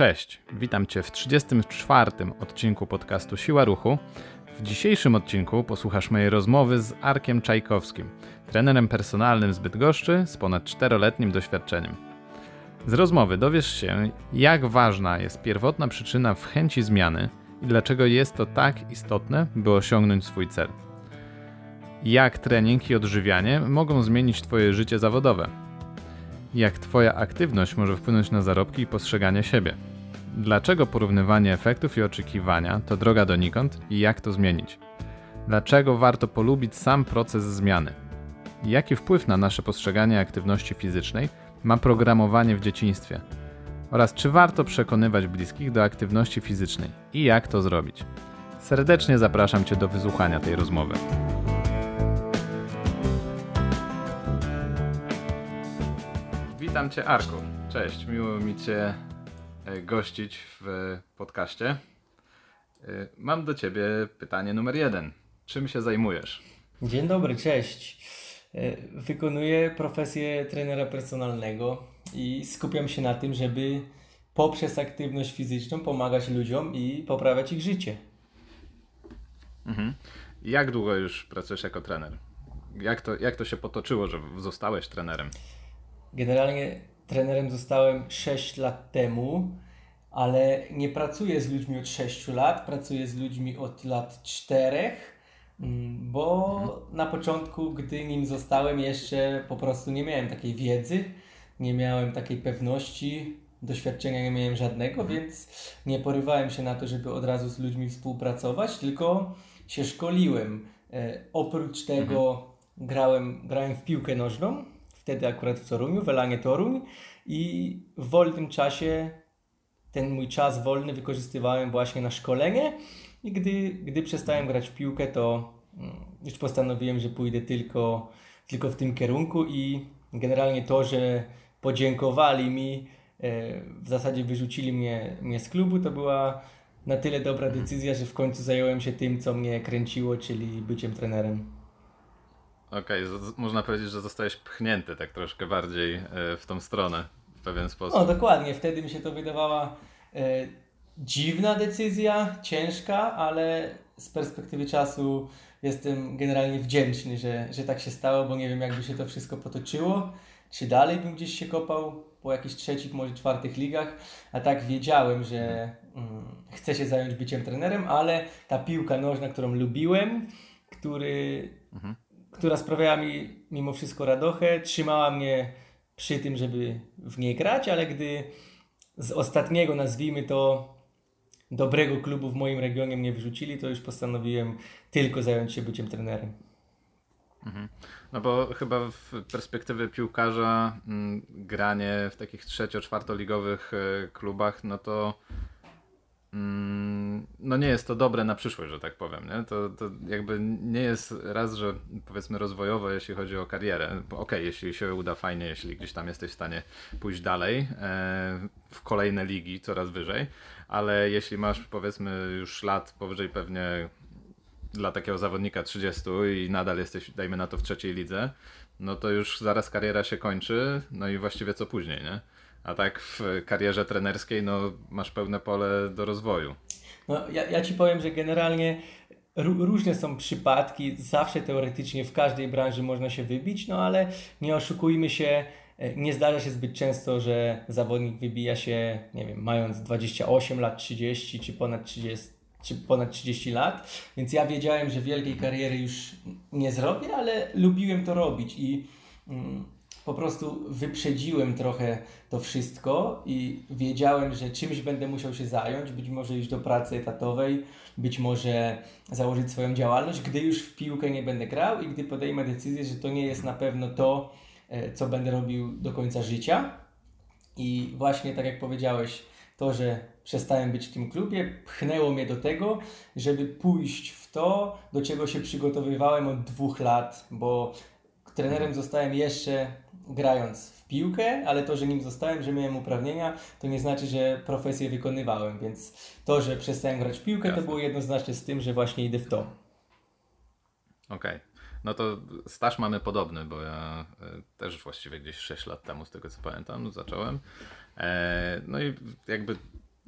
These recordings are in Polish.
Cześć, witam Cię w 34. odcinku podcastu Siła Ruchu. W dzisiejszym odcinku posłuchasz mojej rozmowy z Arkiem Czajkowskim, trenerem personalnym z Bydgoszczy z ponad czteroletnim doświadczeniem. Z rozmowy dowiesz się, jak ważna jest pierwotna przyczyna w chęci zmiany i dlaczego jest to tak istotne, by osiągnąć swój cel. Jak trening i odżywianie mogą zmienić Twoje życie zawodowe. Jak Twoja aktywność może wpłynąć na zarobki i postrzeganie siebie. Dlaczego porównywanie efektów i oczekiwania to droga donikąd i jak to zmienić? Dlaczego warto polubić sam proces zmiany? Jaki wpływ na nasze postrzeganie aktywności fizycznej ma programowanie w dzieciństwie? Oraz czy warto przekonywać bliskich do aktywności fizycznej i jak to zrobić? Serdecznie zapraszam Cię do wysłuchania tej rozmowy. Witam Cię, Arku. Cześć, miło mi Cię gościć w podcaście. E, Mam do Ciebie pytanie numer jeden. Czym się zajmujesz? Dzień dobry, cześć. E, Wykonuję profesję trenera personalnego i skupiam się na tym, żeby poprzez aktywność fizyczną pomagać ludziom i poprawiać ich życie. Mhm. Jak długo już pracujesz jako trener? Jak to, jak to się potoczyło, że zostałeś trenerem? Generalnie trenerem zostałem 6 lat temu, ale nie pracuję z ludźmi od 6 lat, pracuję z ludźmi od lat 4, mm, bo na początku, gdy nim zostałem, jeszcze po prostu nie miałem takiej wiedzy, nie miałem takiej pewności, doświadczenia nie miałem żadnego, więc nie porywałem się na to, żeby od razu z ludźmi współpracować, tylko się szkoliłem. E, oprócz tego grałem, grałem w piłkę nożną, wtedy akurat w Toruniu, w Elanie Toruń. I w wolnym czasie ten mój czas wolny wykorzystywałem właśnie na szkolenie. I gdy, gdy przestałem grać w piłkę, to mm, już postanowiłem, że pójdę tylko, tylko w tym kierunku. I generalnie to, że podziękowali mi, e, w zasadzie wyrzucili mnie, mnie z klubu, to była na tyle dobra decyzja, że w końcu zająłem się tym, co mnie kręciło, czyli byciem trenerem. Okej, z- można powiedzieć, że zostałeś pchnięty tak troszkę bardziej e, w tą stronę w pewien sposób. O, dokładnie. Wtedy mi się to wydawała e, dziwna decyzja, ciężka, ale z perspektywy czasu jestem generalnie wdzięczny, że, że tak się stało, bo nie wiem, jakby się to wszystko potoczyło. Czy dalej bym gdzieś się kopał po jakichś trzecich, może czwartych ligach, a tak wiedziałem, że mm, chcę się zająć byciem trenerem, ale ta piłka nożna, którą lubiłem, który, która sprawiała mi mimo wszystko radochę, trzymała mnie przy tym, żeby w niej grać, ale gdy z ostatniego, nazwijmy to, dobrego klubu w moim regionie mnie wyrzucili, to już postanowiłem tylko zająć się byciem trenerem. No bo chyba w perspektywie piłkarza mm, granie w takich trzecio-czwartoligowych e, klubach, no to no nie jest to dobre na przyszłość, że tak powiem, nie? To, to jakby nie jest raz, że powiedzmy rozwojowo, jeśli chodzi o karierę. Okej, jeśli się uda, fajnie, jeśli gdzieś tam jesteś w stanie pójść dalej e, w kolejne ligi, coraz wyżej, ale jeśli masz powiedzmy już lat powyżej pewnie dla takiego zawodnika 30 i nadal jesteś, dajmy na to, w trzeciej lidze, no to już zaraz kariera się kończy, no i właściwie co później, nie? A tak w karierze trenerskiej, no masz pełne pole do rozwoju. No, ja, ja Ci powiem, że generalnie ró- różne są przypadki, zawsze teoretycznie w każdej branży można się wybić, no ale nie oszukujmy się, e, nie zdarza się zbyt często, że zawodnik wybija się, nie wiem, mając 28 lat, 30 czy ponad 30, czy ponad 30 lat, więc ja wiedziałem, że wielkiej kariery już nie zrobię, ale lubiłem to robić i mm, po prostu wyprzedziłem trochę to wszystko i wiedziałem, że czymś będę musiał się zająć, być może iść do pracy etatowej, być może założyć swoją działalność, gdy już w piłkę nie będę grał i gdy podejmę decyzję, że to nie jest na pewno to, e, co będę robił do końca życia. I właśnie tak jak powiedziałeś, to, że przestałem być w tym klubie, pchnęło mnie do tego, żeby pójść w to, do czego się przygotowywałem od dwóch lat, bo trenerem zostałem jeszcze grając w piłkę, ale to, że nim zostałem, że miałem uprawnienia, to nie znaczy, że profesję wykonywałem, więc to, że przestałem grać w piłkę, to Jasne. było jednoznaczne z tym, że właśnie idę w to. Okej. No to staż mamy podobny, bo ja e, też właściwie gdzieś 6 lat temu, z tego co pamiętam, zacząłem. E, no i jakby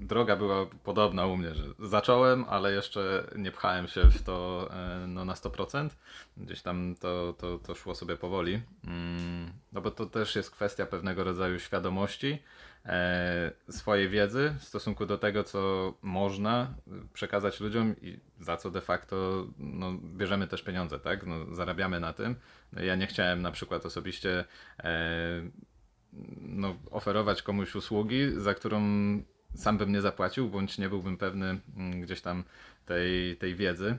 droga była podobna u mnie, że zacząłem, ale jeszcze nie pchałem się w to e, no, na 100%. Gdzieś tam to, to, to szło sobie powoli. Mm, no bo to też jest kwestia pewnego rodzaju świadomości e, swojej wiedzy w stosunku do tego, co można przekazać ludziom i za co de facto no, bierzemy też pieniądze, tak? No, zarabiamy na tym. No, ja nie chciałem na przykład osobiście e, no, oferować komuś usługi, za którą sam bym nie zapłacił, bądź nie byłbym pewny mm, gdzieś tam tej, tej wiedzy.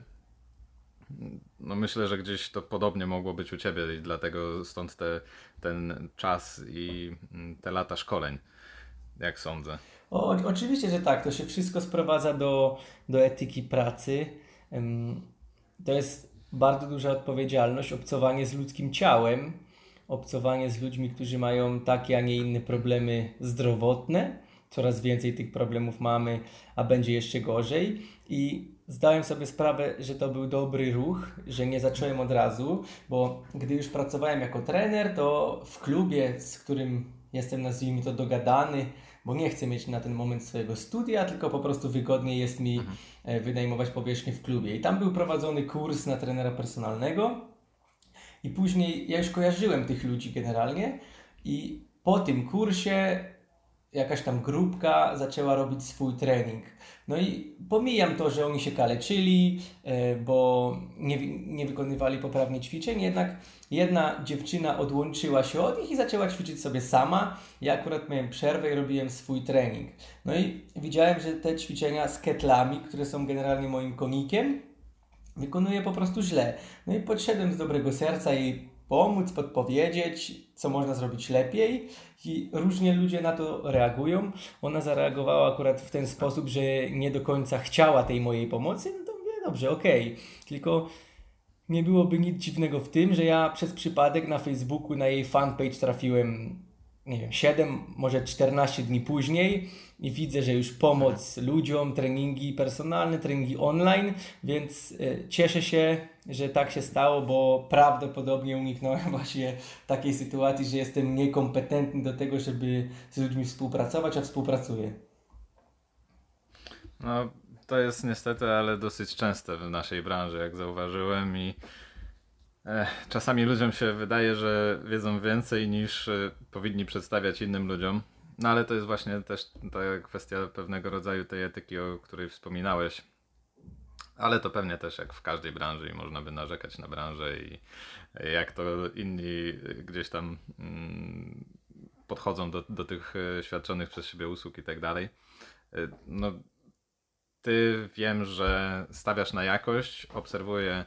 No myślę, że gdzieś to podobnie mogło być u Ciebie i dlatego stąd te, ten czas i mm, te lata szkoleń, jak sądzę. O, oczywiście, że tak. To się wszystko sprowadza do, do etyki pracy. To jest bardzo duża odpowiedzialność, obcowanie z ludzkim ciałem, obcowanie z ludźmi, którzy mają takie, a nie inne problemy zdrowotne coraz więcej tych problemów mamy, a będzie jeszcze gorzej. I zdałem sobie sprawę, że to był dobry ruch, że nie zacząłem od razu, bo gdy już pracowałem jako trener, to w klubie, z którym jestem, nazwijmy to, dogadany, bo nie chcę mieć na ten moment swojego studia, tylko po prostu wygodniej jest mi mhm. E, wynajmować powierzchnię w klubie. I tam był prowadzony kurs na trenera personalnego. I później ja już kojarzyłem tych ludzi generalnie. I po tym kursie jakaś tam grupka zaczęła robić swój trening. No i pomijam to, że oni się kaleczyli, e, bo nie, nie wykonywali poprawnie ćwiczeń, jednak jedna dziewczyna odłączyła się od nich i zaczęła ćwiczyć sobie sama. Ja akurat miałem przerwę i robiłem swój trening. No i widziałem, że te ćwiczenia z ketlami, które są generalnie moim konikiem, wykonuje po prostu źle. No i podszedłem z dobrego serca i pomóc, podpowiedzieć, co można zrobić lepiej i różnie ludzie na to reagują. Ona zareagowała akurat w ten sposób, że nie do końca chciała tej mojej pomocy, no to mówię, dobrze, okej, okay. tylko nie byłoby nic dziwnego w tym, że ja przez przypadek na Facebooku, na jej fanpage trafiłem nie wiem, 7, może 14 dni później i widzę, że już pomoc ludziom, treningi personalne, treningi online, więc y, cieszę się, że tak się stało, bo prawdopodobnie uniknąłem właśnie takiej sytuacji, że jestem niekompetentny do tego, żeby z ludźmi współpracować, a współpracuję. No, to jest niestety, ale dosyć częste w naszej branży, jak zauważyłem i czasami ludziom się wydaje, że wiedzą więcej niż e, powinni przedstawiać innym ludziom. No ale to jest właśnie też ta kwestia pewnego rodzaju tej etyki, o której wspominałeś. Ale to pewnie też jak w każdej branży i można by narzekać na branżę i jak to inni gdzieś tam mm, podchodzą do, do tych e, świadczonych przez siebie usług i tak dalej. E, no, ty wiem, że stawiasz na jakość, obserwuję e,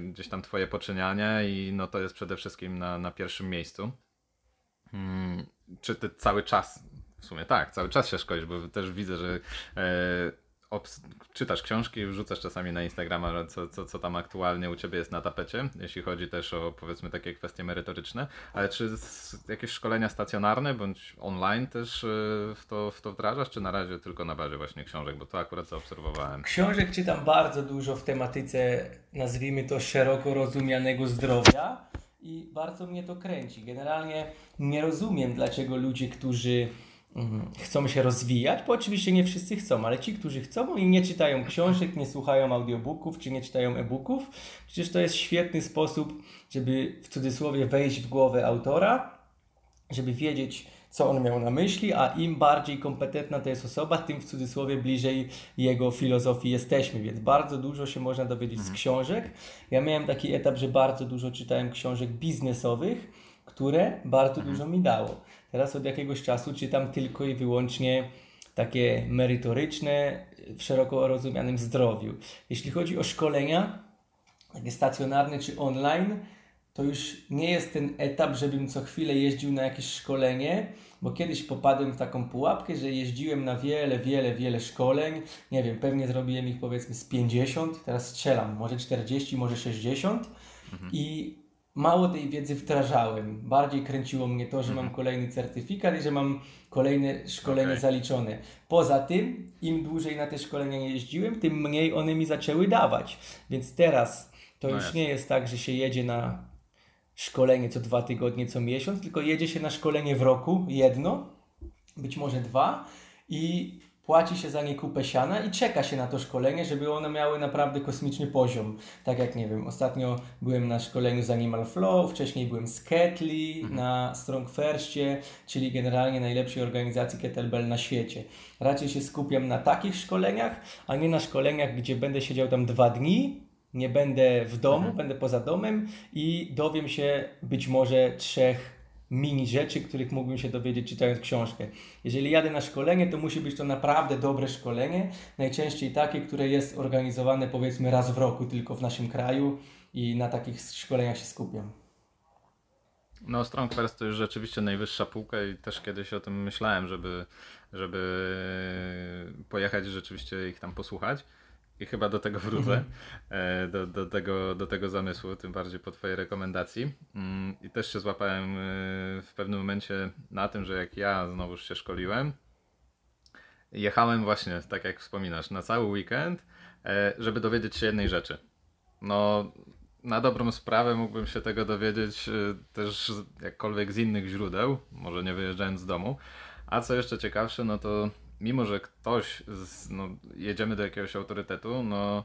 gdzieś tam twoje poczyniania i no to jest przede wszystkim na, na pierwszym miejscu. Hmm, czy ty cały czas, w sumie tak, cały czas się szkolisz, bo też widzę, że e, czytasz książki, wrzucasz czasami na Instagrama, co, co, co tam aktualnie u Ciebie jest na tapecie, jeśli chodzi też o powiedzmy takie kwestie merytoryczne, ale czy jakieś szkolenia stacjonarne bądź online też y, w to, w to wdrażasz, czy na razie tylko na bazie właśnie książek, bo to akurat zaobserwowałem. Książek czytam bardzo dużo w tematyce, nazwijmy to szeroko rozumianego zdrowia i bardzo mnie to kręci. Generalnie nie rozumiem, dlaczego ludzie, którzy. Chcą się rozwijać, bo oczywiście nie wszyscy chcą, ale ci, którzy chcą i nie czytają książek, nie słuchają audiobooków, czy nie czytają e-booków, przecież to jest świetny sposób, żeby w cudzysłowie wejść w głowę autora, żeby wiedzieć, co on miał na myśli, a im bardziej kompetentna to jest osoba, tym w cudzysłowie bliżej jego filozofii jesteśmy, więc bardzo dużo się można dowiedzieć z mhm. książek. Ja miałem taki etap, że bardzo dużo czytałem książek biznesowych, które bardzo mhm. dużo mi dało. Teraz od jakiegoś czasu czytam tylko i wyłącznie takie merytoryczne, w szeroko rozumianym zdrowiu. Jeśli chodzi o szkolenia, takie stacjonarne czy online, to już nie jest ten etap, żebym co chwilę jeździł na jakieś szkolenie, bo kiedyś popadłem w taką pułapkę, że jeździłem na wiele, wiele, wiele szkoleń. Nie wiem, pewnie zrobiłem ich powiedzmy z 50, teraz strzelam, może 40, może 60 mhm. i mało tej wiedzy wdrażałem. Bardziej kręciło mnie to, że mam mhm. kolejny certyfikat i że mam kolejne szkolenie okay. zaliczone. Poza tym, im dłużej na te szkolenia jeździłem, tym mniej one mi zaczęły dawać. Więc teraz to no już jest. nie jest tak, że się jedzie na szkolenie co dwa tygodnie, co miesiąc, tylko jedzie się na szkolenie w roku jedno, być może dwa i płaci się za nie kupę siana i czeka się na to szkolenie, żeby one miały naprawdę kosmiczny poziom. Tak jak, nie wiem, ostatnio byłem na szkoleniu z Animal Flow, wcześniej byłem z Ketli mhm. na Strong Firstie, czyli generalnie najlepszej organizacji kettlebell na świecie. Raczej się skupiam na takich szkoleniach, a nie na szkoleniach, gdzie będę siedział tam dwa dni, nie będę w domu, mhm. będę poza domem i dowiem się być może trzech mini rzeczy, których mógłbym się dowiedzieć czytając książkę. Jeżeli jadę na szkolenie, to musi być to naprawdę dobre szkolenie, najczęściej takie, które jest organizowane powiedzmy raz w roku tylko w naszym kraju i na takich szkoleniach się skupiam. No Strong First to już rzeczywiście najwyższa półka i też kiedyś o tym myślałem, żeby, żeby pojechać rzeczywiście ich tam posłuchać. I chyba do tego wrócę, mhm. e, do, do, tego, do tego zamysłu, tym bardziej po Twojej rekomendacji. Mm, I też się złapałem e, w pewnym momencie na tym, że jak ja znowuż się szkoliłem, jechałem właśnie, tak jak wspominasz, na cały weekend, e, żeby dowiedzieć się jednej rzeczy. No, na dobrą sprawę mógłbym się tego dowiedzieć też jakkolwiek z innych źródeł, może nie wyjeżdżając z domu. A co jeszcze ciekawsze, no to mimo że ktoś, z, no, jedziemy do jakiegoś autorytetu, no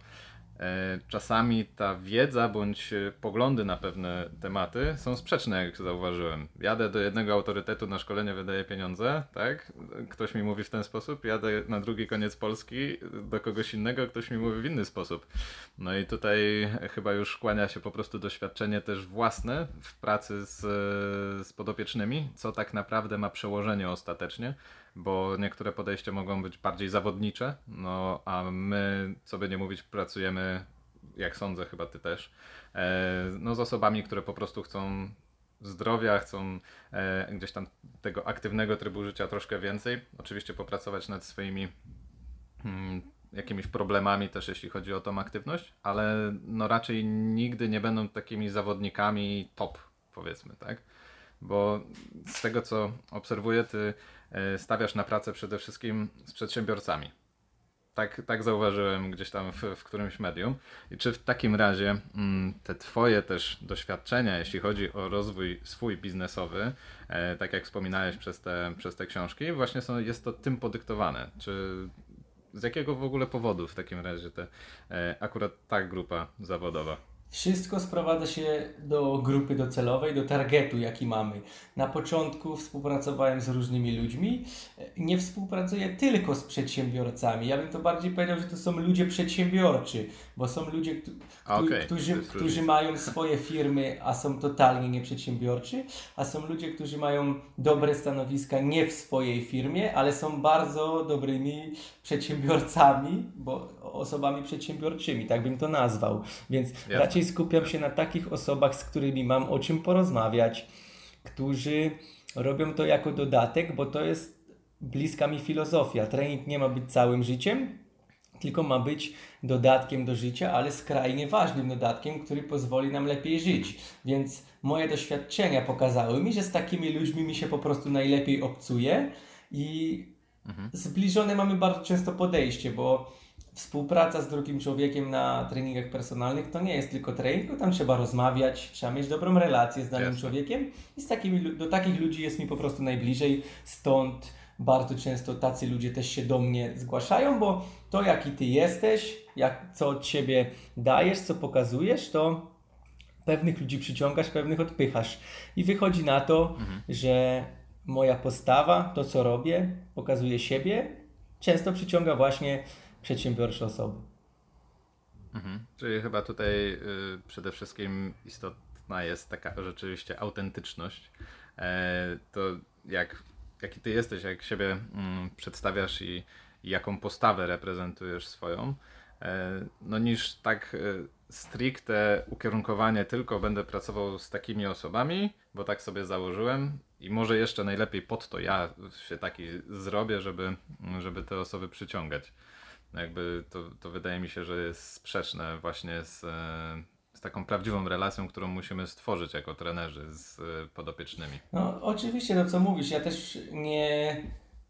e, czasami ta wiedza bądź poglądy na pewne tematy są sprzeczne, jak zauważyłem. Jadę do jednego autorytetu na szkolenie, wydaję pieniądze, tak? Ktoś mi mówi w ten sposób, jadę na drugi koniec Polski do kogoś innego, ktoś mi mówi w inny sposób. No i tutaj chyba już kłania się po prostu doświadczenie też własne w pracy z, z podopiecznymi, co tak naprawdę ma przełożenie ostatecznie bo niektóre podejścia mogą być bardziej zawodnicze, no a my, co by nie mówić, pracujemy, jak sądzę, chyba ty też, e, no z osobami, które po prostu chcą zdrowia, chcą e, gdzieś tam tego aktywnego trybu życia troszkę więcej. Oczywiście popracować nad swoimi hmm, jakimiś problemami też, jeśli chodzi o tą aktywność, ale no raczej nigdy nie będą takimi zawodnikami top, powiedzmy, tak? Bo z tego, co obserwuję, ty E, stawiasz na pracę przede wszystkim z przedsiębiorcami. Tak, tak zauważyłem gdzieś tam w, w którymś medium. I czy w takim razie mm, te Twoje też doświadczenia, jeśli chodzi o rozwój swój biznesowy, e, tak jak wspominałeś przez te, przez te książki, właśnie są, jest to tym podyktowane? Czy z jakiego w ogóle powodu w takim razie te, e, akurat ta grupa zawodowa? Wszystko sprowadza się do grupy docelowej, do targetu, jaki mamy. Na początku współpracowałem z różnymi ludźmi. Nie współpracuję tylko z przedsiębiorcami. Ja bym to bardziej powiedział, że to są ludzie przedsiębiorczy, bo są ludzie, okay. którzy, którzy mają swoje firmy, a są totalnie nieprzedsiębiorczy, a są ludzie, którzy mają dobre stanowiska nie w swojej firmie, ale są bardzo dobrymi przedsiębiorcami, bo osobami przedsiębiorczymi, tak bym to nazwał. Więc Jasne. Raczej skupiam się na takich osobach, z którymi mam o czym porozmawiać, którzy robią to jako dodatek, bo to jest bliska mi filozofia. Trening nie ma być całym życiem, tylko ma być dodatkiem do życia, ale skrajnie ważnym dodatkiem, który pozwoli nam lepiej żyć. Więc moje doświadczenia pokazały mi, że z takimi ludźmi mi się po prostu najlepiej obcuje i mhm. zbliżone mamy bardzo często podejście, bo współpraca z drugim człowiekiem na treningach personalnych to nie jest tylko trening, tam trzeba rozmawiać, trzeba mieć dobrą relację z danym Jasne. człowiekiem i z takimi, do takich ludzi jest mi po prostu najbliżej, stąd bardzo często tacy ludzie też się do mnie zgłaszają, bo to jaki ty jesteś, jak, co od siebie dajesz, co pokazujesz, to pewnych ludzi przyciągasz, pewnych odpychasz. I wychodzi na to, mhm. że moja postawa, to co robię, pokazuje siebie, często przyciąga właśnie przedsiębiorcze osoby. Mhm. Czyli chyba tutaj y, przede wszystkim istotna jest taka rzeczywiście autentyczność. E, to jak, jaki ty jesteś, jak siebie mm, przedstawiasz i, i, jaką postawę reprezentujesz swoją, e, no niż tak y, stricte ukierunkowanie tylko będę pracował z takimi osobami, bo tak sobie założyłem i może jeszcze najlepiej pod to ja się taki zrobię, żeby, żeby te osoby przyciągać. No jakby to, to wydaje mi się, że jest sprzeczne właśnie z, e, z taką prawdziwą relacją, którą musimy stworzyć jako trenerzy z e, podopiecznymi. No oczywiście, no co mówisz, ja też nie,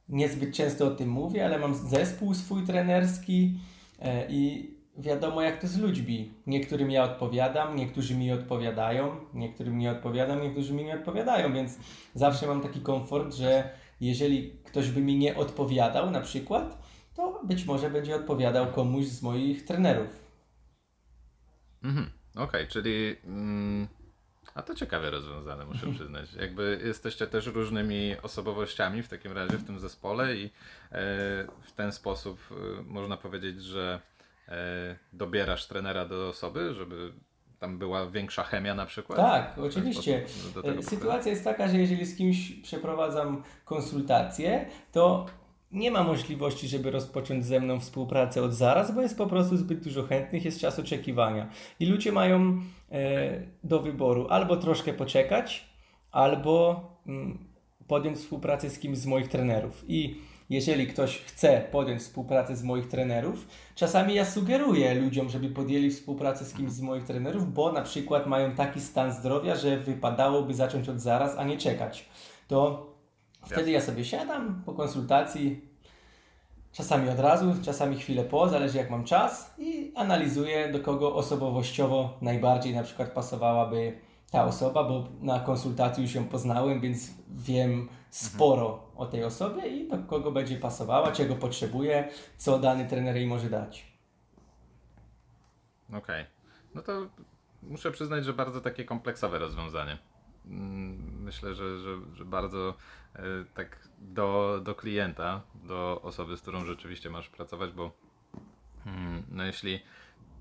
niezbyt często o tym mówię, ale mam zespół swój trenerski e, i wiadomo jak to z ludźmi. Niektórym ja odpowiadam, niektórzy mi odpowiadają, niektórym nie odpowiadam, niektórzy mi nie odpowiadają, więc zawsze mam taki komfort, że jeżeli ktoś by mi nie odpowiadał na przykład, to być może będzie odpowiadał komuś z moich trenerów. Mhm, okej, okay, czyli... Mm, a to ciekawe rozwiązane, muszę przyznać. Jakby jesteście też różnymi osobowościami w takim razie w tym zespole i e, w ten sposób e, można powiedzieć, że e, dobierasz trenera do osoby, żeby tam była większa chemia na przykład? Tak, oczywiście. Sytuacja jest taka, że jeżeli z kimś przeprowadzam konsultację, to nie ma możliwości, żeby rozpocząć ze mną współpracę od zaraz, bo jest po prostu zbyt dużo chętnych, jest czas oczekiwania. I ludzie mają e, do wyboru albo troszkę poczekać, albo mm, podjąć współpracę z kimś z moich trenerów. I jeżeli ktoś chce podjąć współpracę z moich trenerów, czasami ja sugeruję ludziom, żeby podjęli współpracę z kimś z moich trenerów, bo na przykład mają taki stan zdrowia, że wypadałoby zacząć od zaraz, a nie czekać. To wtedy ja sobie siadam po konsultacji, czasami od razu, czasami chwilę po, zależy jak mam czas i analizuję, do kogo osobowościowo najbardziej na przykład pasowałaby ta osoba, bo na konsultacji już ją poznałem, więc wiem sporo mhm. o tej osobie i do kogo będzie pasowała, czego potrzebuje, co dany trener jej może dać. Okej. Okay. No to muszę przyznać, że bardzo takie kompleksowe rozwiązanie. Mm, myślę, że, że, że bardzo tak do, do klienta, do osoby, z którą rzeczywiście masz pracować, bo mm, no jeśli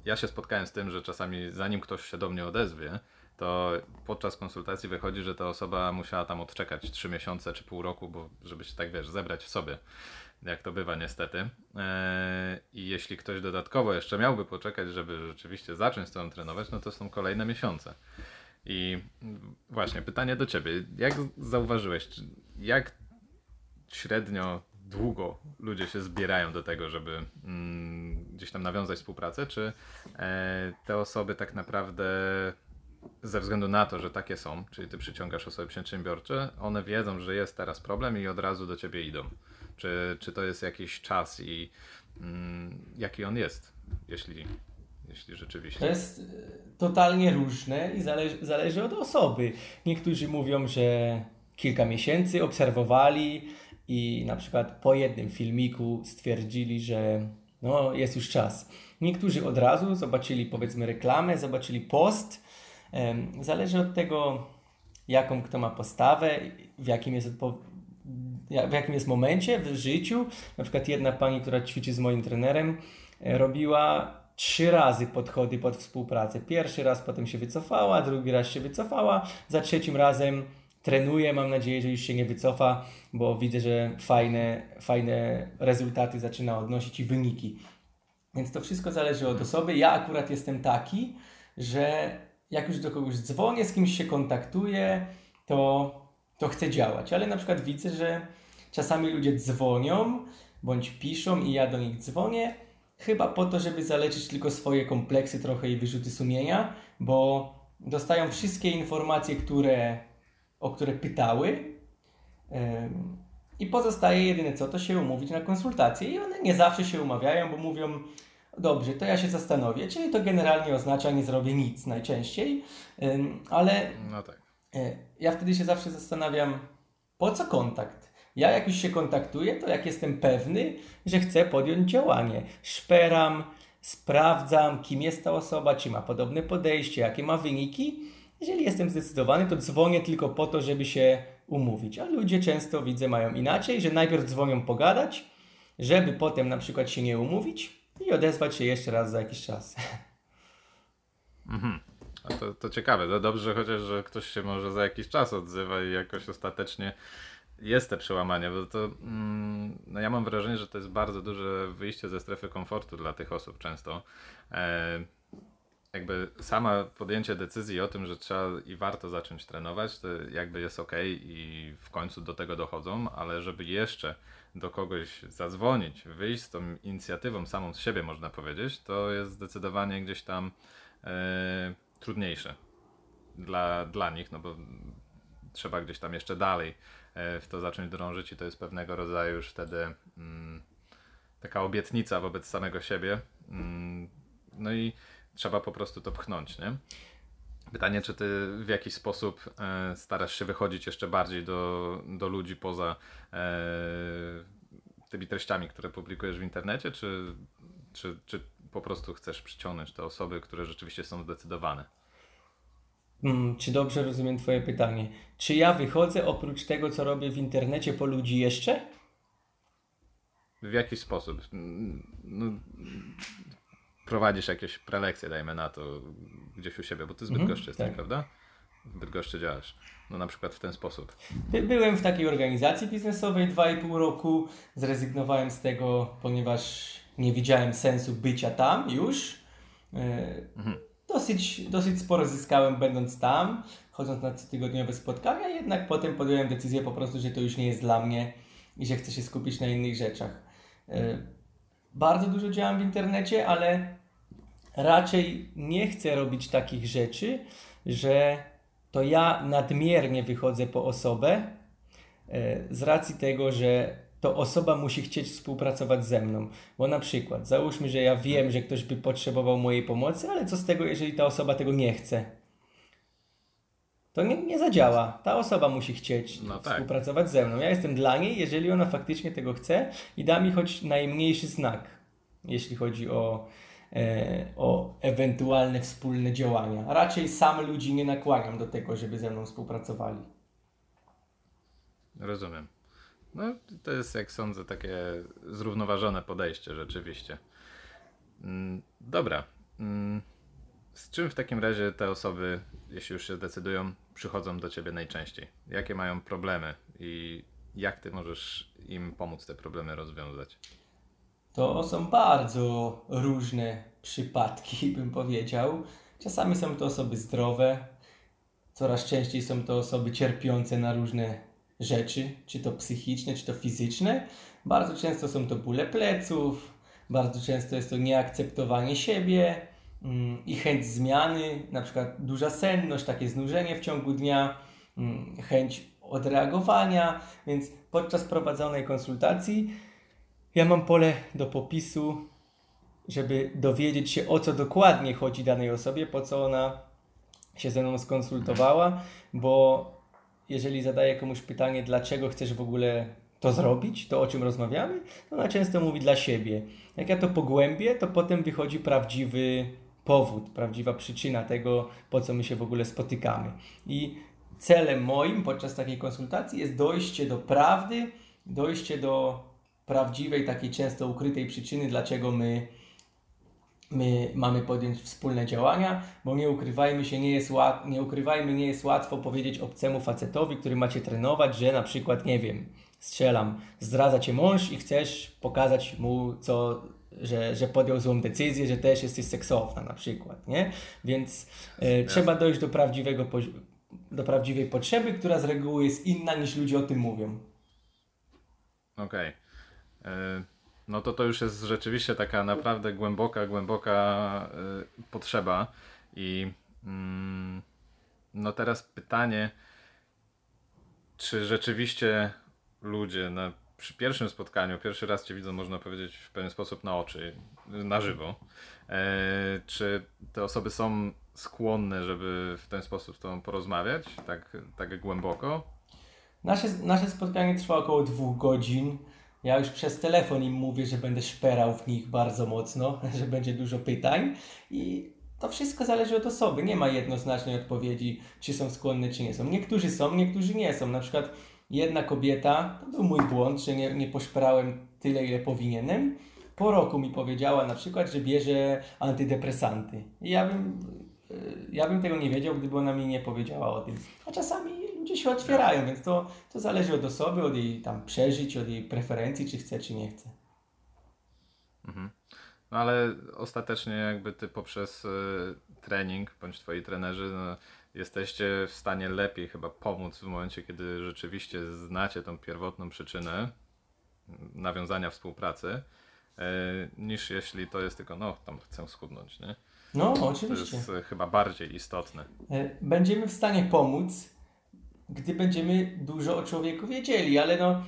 ja się spotkałem z tym, że czasami zanim ktoś się do mnie odezwie, to podczas konsultacji wychodzi, że ta osoba musiała tam odczekać 3 miesiące czy pół roku, bo żeby się tak wiesz, zebrać w sobie, jak to bywa niestety. Eee, I jeśli ktoś dodatkowo jeszcze miałby poczekać, żeby rzeczywiście zacząć z tą trenować, no to są kolejne miesiące. I właśnie pytanie do ciebie, jak zauważyłeś, jak średnio długo ludzie się zbierają do tego, żeby mm, gdzieś tam nawiązać współpracę, czy e, te osoby tak naprawdę ze względu na to, że takie są, czyli ty przyciągasz osoby przedsiębiorcze, one wiedzą, że jest teraz problem i od razu do ciebie idą. Czy, czy to jest jakiś czas i mm, jaki on jest, jeśli, jeśli rzeczywiście. To jest e, totalnie różne i zależy, zależy od osoby. Niektórzy mówią, że kilka miesięcy obserwowali i na przykład po jednym filmiku stwierdzili, że no, jest już czas. Niektórzy od razu zobaczyli powiedzmy reklamę, zobaczyli post Zależy od tego, jaką kto ma postawę, w jakim jest w jakim jest momencie w życiu. Na przykład jedna pani, która ćwiczy z moim trenerem, e, robiła trzy razy podchody pod współpracę. Pierwszy raz potem się wycofała, drugi raz się wycofała, za trzecim razem trenuje. Mam nadzieję, że już się nie wycofa, bo widzę, że fajne, fajne rezultaty zaczyna odnosić i wyniki. Więc to wszystko zależy od osoby. Ja akurat jestem taki, że jak już do kogoś dzwonię, z kimś się kontaktuję, to, to chcę działać. Ale na przykład widzę, że czasami ludzie dzwonią bądź piszą i ja do nich dzwonię, chyba po to, żeby zaleczyć tylko swoje kompleksy trochę i wyrzuty sumienia, bo dostają wszystkie informacje, które, o które pytały. I pozostaje jedyne co, to się umówić na konsultacje. I one nie zawsze się umawiają, bo mówią, Dobrze, to ja się zastanowię, czyli to generalnie oznacza nie zrobię nic najczęściej, ale no tak. E, ja wtedy się zawsze zastanawiam, po co kontakt? Ja jak już się kontaktuję, to jak jestem pewny, że chcę podjąć działanie, szperam, sprawdzam, kim jest ta osoba, czy ma podobne podejście, jakie ma wyniki. Jeżeli jestem zdecydowany, to dzwonię tylko po to, żeby się umówić. A ludzie często widzę mają inaczej, że najpierw dzwonią pogadać, żeby potem na przykład się nie umówić, i odezwać się jeszcze raz za jakiś czas. Mhm. To, to ciekawe, to dobrze chociaż, że ktoś się może za jakiś czas odzywa i jakoś ostatecznie jest te przełamanie, bo to mm, no ja mam wrażenie, że to jest bardzo duże wyjście ze strefy komfortu dla tych osób często. E, jakby sama podjęcie decyzji o tym, że trzeba i warto zacząć trenować, to jakby jest ok i w końcu do tego dochodzą, ale żeby jeszcze do kogoś zadzwonić, wyjść z tą inicjatywą samą z siebie, można powiedzieć, to jest zdecydowanie gdzieś tam e, trudniejsze dla, dla nich, no bo trzeba gdzieś tam jeszcze dalej e, w to zacząć drążyć i to jest pewnego rodzaju już wtedy mm, taka obietnica wobec samego siebie. Mm, no i trzeba po prostu to pchnąć, nie? Pytanie, czy ty w jakiś sposób e, starasz się wychodzić jeszcze bardziej do, do ludzi poza e, tymi treściami, które publikujesz w internecie, czy, czy, czy po prostu chcesz przyciągnąć te osoby, które rzeczywiście są zdecydowane? Hmm, czy dobrze rozumiem Twoje pytanie? Czy ja wychodzę oprócz tego, co robię w internecie po ludzi jeszcze? W jaki sposób? No, prowadzisz jakieś prelekcje, dajmy na to, gdzieś u siebie, bo ty zbyt mhm, jesteś, tak. prawda? W Bydgoszczy działasz. No na przykład w ten sposób. By, byłem w takiej organizacji biznesowej 2,5 roku. Zrezygnowałem z tego, ponieważ nie widziałem sensu bycia tam już. E, mhm. Dosyć, dosyć sporo zyskałem będąc tam, chodząc na cotygodniowe spotkania, jednak potem podjąłem decyzję po prostu, że to już nie jest dla mnie i że chcę się skupić na innych rzeczach. E, bardzo dużo działam w internecie, ale raczej nie chcę robić takich rzeczy, że to ja nadmiernie wychodzę po osobę e, z racji tego, że to osoba musi chcieć współpracować ze mną. Bo na przykład, załóżmy, że ja wiem, że ktoś by potrzebował mojej pomocy, ale co z tego, jeżeli ta osoba tego nie chce? To nie, nie zadziała. Ta osoba musi chcieć no tak. współpracować ze mną. Ja jestem dla niej, jeżeli ona faktycznie tego chce i da mi choć najmniejszy znak, jeśli chodzi o, e, o ewentualne wspólne działania. Raczej sam ludzi nie nakłaniam do tego, żeby ze mną współpracowali. Rozumiem. No, to jest, jak sądzę, takie zrównoważone podejście rzeczywiście. Mm, dobra. Z czym w takim razie te osoby, jeśli już się zdecydują, przychodzą do ciebie najczęściej? Jakie mają problemy i jak ty możesz im pomóc te problemy rozwiązać? To są bardzo różne przypadki, bym powiedział. Czasami są to osoby zdrowe, coraz częściej są to osoby cierpiące na różne rzeczy, czy to psychiczne, czy to fizyczne. Bardzo często są to bóle pleców, bardzo często jest to nieakceptowanie siebie i chęć zmiany, na przykład duża senność, takie znużenie w ciągu dnia, mm, chęć odreagowania, więc podczas prowadzonej konsultacji ja mam pole do popisu, żeby dowiedzieć się o co dokładnie chodzi danej osobie, po co ona się ze mną skonsultowała, bo jeżeli zadaję komuś pytanie, dlaczego chcesz w ogóle to zrobić, to o czym rozmawiamy, to ona często mówi dla siebie. Jak ja to pogłębię, to potem wychodzi prawdziwy powód, prawdziwa przyczyna tego, po co my się w ogóle spotykamy. I celem moim podczas takiej konsultacji jest dojście do prawdy, dojście do prawdziwej, takiej często ukrytej przyczyny, dlaczego my my mamy podjąć wspólne działania, bo nie ukrywajmy się, nie jest, łat, nie ukrywajmy, nie jest łatwo powiedzieć obcemu facetowi, który macie trenować, że na przykład, nie wiem, strzelam, zdradza cię mąż i chcesz pokazać mu, co, że, że podjął złą decyzję, że też jesteś seksowna na przykład, nie? Więc e, trzeba dojść do prawdziwego, do prawdziwej potrzeby, która z reguły jest inna niż ludzie o tym mówią. Okej. Okay. E, no to to już jest rzeczywiście taka naprawdę głęboka, głęboka y, potrzeba. I mm, no teraz pytanie, czy rzeczywiście ludzie na, przy pierwszym spotkaniu, pierwszy raz Cię widzą, można powiedzieć, w pewien sposób na oczy, na żywo, e, czy te osoby są skłonne, żeby w ten sposób z Tobą porozmawiać, tak, tak głęboko? Nasze, nasze spotkanie trwa około dwóch godzin. Ja już przez telefon im mówię, że będę szperał w nich bardzo mocno, że będzie dużo pytań i to wszystko zależy od osoby. Nie ma jednoznacznej odpowiedzi, czy są skłonne, czy nie są. Niektórzy są, niektórzy nie są. Na przykład jedna kobieta, to był mój błąd, że nie, nie tyle, ile powinienem. Po roku mi powiedziała na przykład, że bierze antydepresanty. I ja bym, ja bym tego nie wiedział, gdyby ona mi nie powiedziała o tym. A czasami ludzie się otwierają, więc to, to zależy od osoby, od jej tam przeżyć, od jej preferencji, czy chce, czy nie chce. Mhm. No ale ostatecznie jakby ty poprzez y, trening, bądź twoi trenerzy, no, jesteście w stanie lepiej chyba pomóc w momencie, kiedy rzeczywiście znacie tą pierwotną przyczynę nawiązania współpracy, y, niż jeśli to jest tylko, no tam chcę schudnąć, nie? No, oczywiście. To jest y, chyba bardziej istotne. E, będziemy w stanie pomóc, gdy będziemy dużo o człowieku wiedzieli, ale no,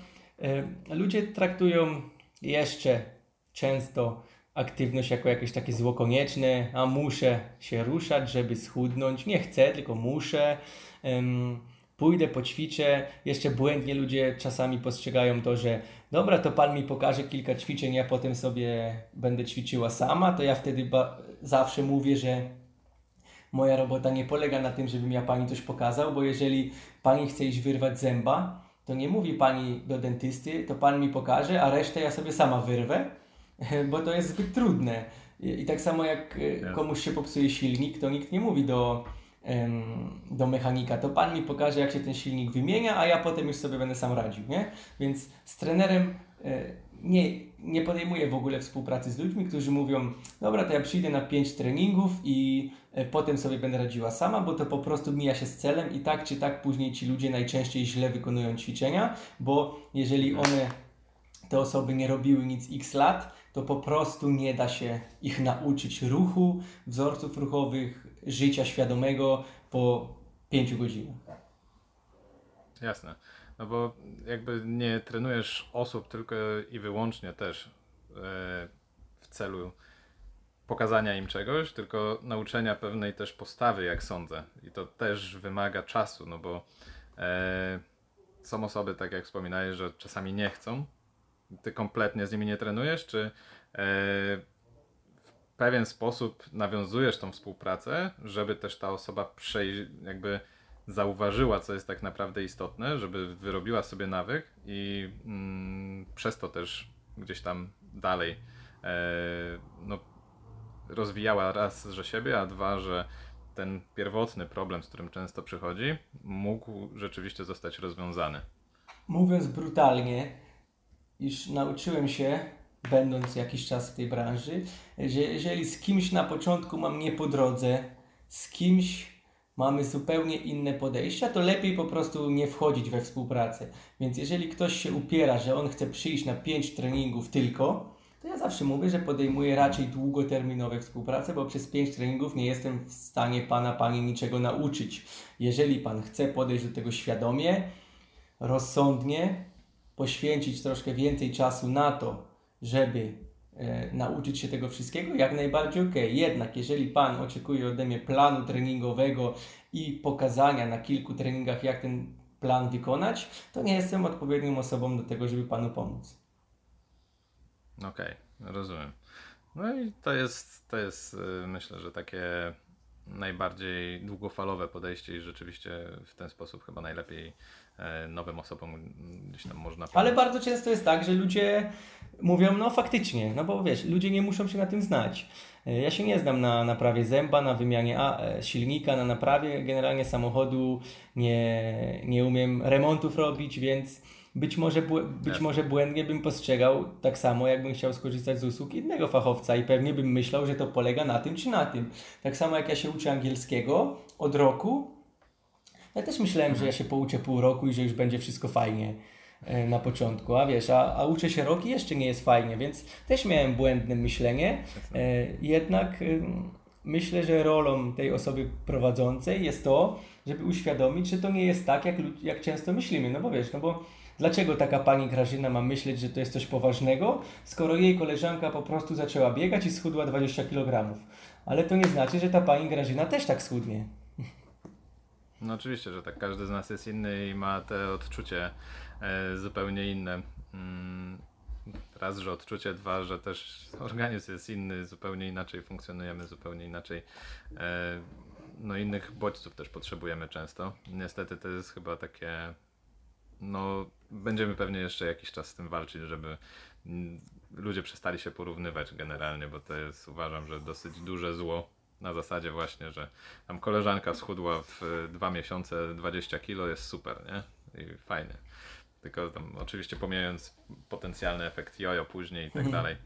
ludzie traktują jeszcze często aktywność jako jakieś takie zło konieczne, a muszę się ruszać, żeby schudnąć. Nie chcę, tylko muszę. pójdę, poćwiczę. Jeszcze błędnie ludzie czasami postrzegają to, że dobra, to pan mi pokaże kilka ćwiczeń, ja potem sobie będę ćwiczyła sama. To ja wtedy zawsze mówię, że moja robota nie polega na tym, żebym ja pani coś pokazał, bo jeżeli pani chce iść wyrwać zęba, to nie mówi pani do dentysty, to pan mi pokaże, a resztę ja sobie sama wyrwę, bo to jest zbyt trudne. I, tak samo jak e, komuś się popsuje silnik, to nikt nie mówi do, do mechanika, to pan mi pokaże, jak się ten silnik wymienia, a ja potem już sobie będę sam radził, nie? Więc z trenerem e, nie, nie podejmuję w ogóle współpracy z ludźmi, którzy mówią, dobra, to ja przyjdę na 5 treningów i e, potem sobie będę radziła sama, bo to po prostu mija się z celem i tak czy tak później ci ludzie najczęściej źle wykonują ćwiczenia, bo jeżeli one, te osoby nie robiły nic x lat, to po prostu nie da się ich nauczyć ruchu, wzorców ruchowych, życia świadomego po 5 godzinach. Jasne. No bo jakby nie trenujesz osób tylko i wyłącznie też e, w celu pokazania im czegoś, tylko nauczenia pewnej też postawy, jak sądzę. I to też wymaga czasu, no bo e, są osoby, tak jak wspominałeś, że czasami nie chcą. Ty kompletnie z nimi nie trenujesz, czy e, w pewien sposób nawiązujesz tą współpracę, żeby też ta osoba przejść, jakby zauważyła, co jest tak naprawdę istotne, żeby wyrobiła sobie nawyk i mm, przez to też gdzieś tam dalej e, no, rozwijała raz, że siebie, a dwa, że ten pierwotny problem, z którym często przychodzi, mógł rzeczywiście zostać rozwiązany. Mówiąc brutalnie, iż nauczyłem się, będąc jakiś czas w tej branży, że jeżeli z kimś na początku mam nie po drodze, z kimś mamy zupełnie inne podejścia, to lepiej po prostu nie wchodzić we współpracę. Więc jeżeli ktoś się upiera, że on chce przyjść na 5 treningów tylko, to ja zawsze mówię, że podejmuję raczej długoterminowe współpracę, bo przez 5 treningów nie jestem w stanie Pana, Pani niczego nauczyć. Jeżeli Pan chce podejść do tego świadomie, rozsądnie, poświęcić troszkę więcej czasu na to, żeby e, nauczyć się tego wszystkiego, jak najbardziej ok. Jednak jeżeli Pan oczekuje ode mnie planu treningowego i pokazania na kilku treningach, jak ten plan wykonać, to nie jestem odpowiednią osobą do tego, żeby Panu pomóc. Okej, okay, rozumiem. No i to jest, to jest y, myślę, że takie najbardziej długofalowe podejście i rzeczywiście w ten sposób chyba najlepiej nowym osobom gdzieś tam można pomóc. Ale bardzo często jest tak, że ludzie mówią, no faktycznie, no bo wiesz, ludzie nie muszą się na tym znać. E, ja się nie znam na naprawie zęba, na wymianie a, e, silnika, na naprawie generalnie samochodu, nie, nie umiem remontów robić, więc być może, być może błędnie bym postrzegał tak samo, jakbym chciał skorzystać z usług innego fachowca i pewnie bym myślał, że to polega na tym czy na tym. Tak samo jak ja się uczę angielskiego od roku, ja też myślałem, że ja się pouczę pół roku i że już będzie wszystko fajnie e, na początku, a wiesz, a, a uczę się rok i jeszcze nie jest fajnie, więc też miałem błędne myślenie. E, jednak myślę, że rolą tej osoby prowadzącej jest to, żeby uświadomić, że to nie jest tak, jak, jak często myślimy. No bo wiesz, no bo Dlaczego taka pani Grażyna ma myśleć, że to jest coś poważnego, skoro jej koleżanka po prostu zaczęła biegać i schudła 20 kg? Ale to nie znaczy, że ta pani Grażyna też tak schudnie. No oczywiście, że tak. Każdy z nas jest inny i ma te odczucie e, zupełnie inne. Mm, raz, że odczucie, dwa, że też organizm jest inny, zupełnie inaczej funkcjonujemy, zupełnie inaczej. E, no innych bodźców też potrzebujemy często. Niestety to jest chyba takie no, będziemy pewnie jeszcze jakiś czas z tym walczyć, żeby mm, ludzie przestali się porównywać generalnie, bo to jest uważam, że dosyć duże zło. Na zasadzie właśnie, że tam koleżanka schudła w dwa miesiące 20 kilo jest super, nie? I fajnie. Tylko tam oczywiście pomijając potencjalny efekt jojo później i tak mhm. dalej.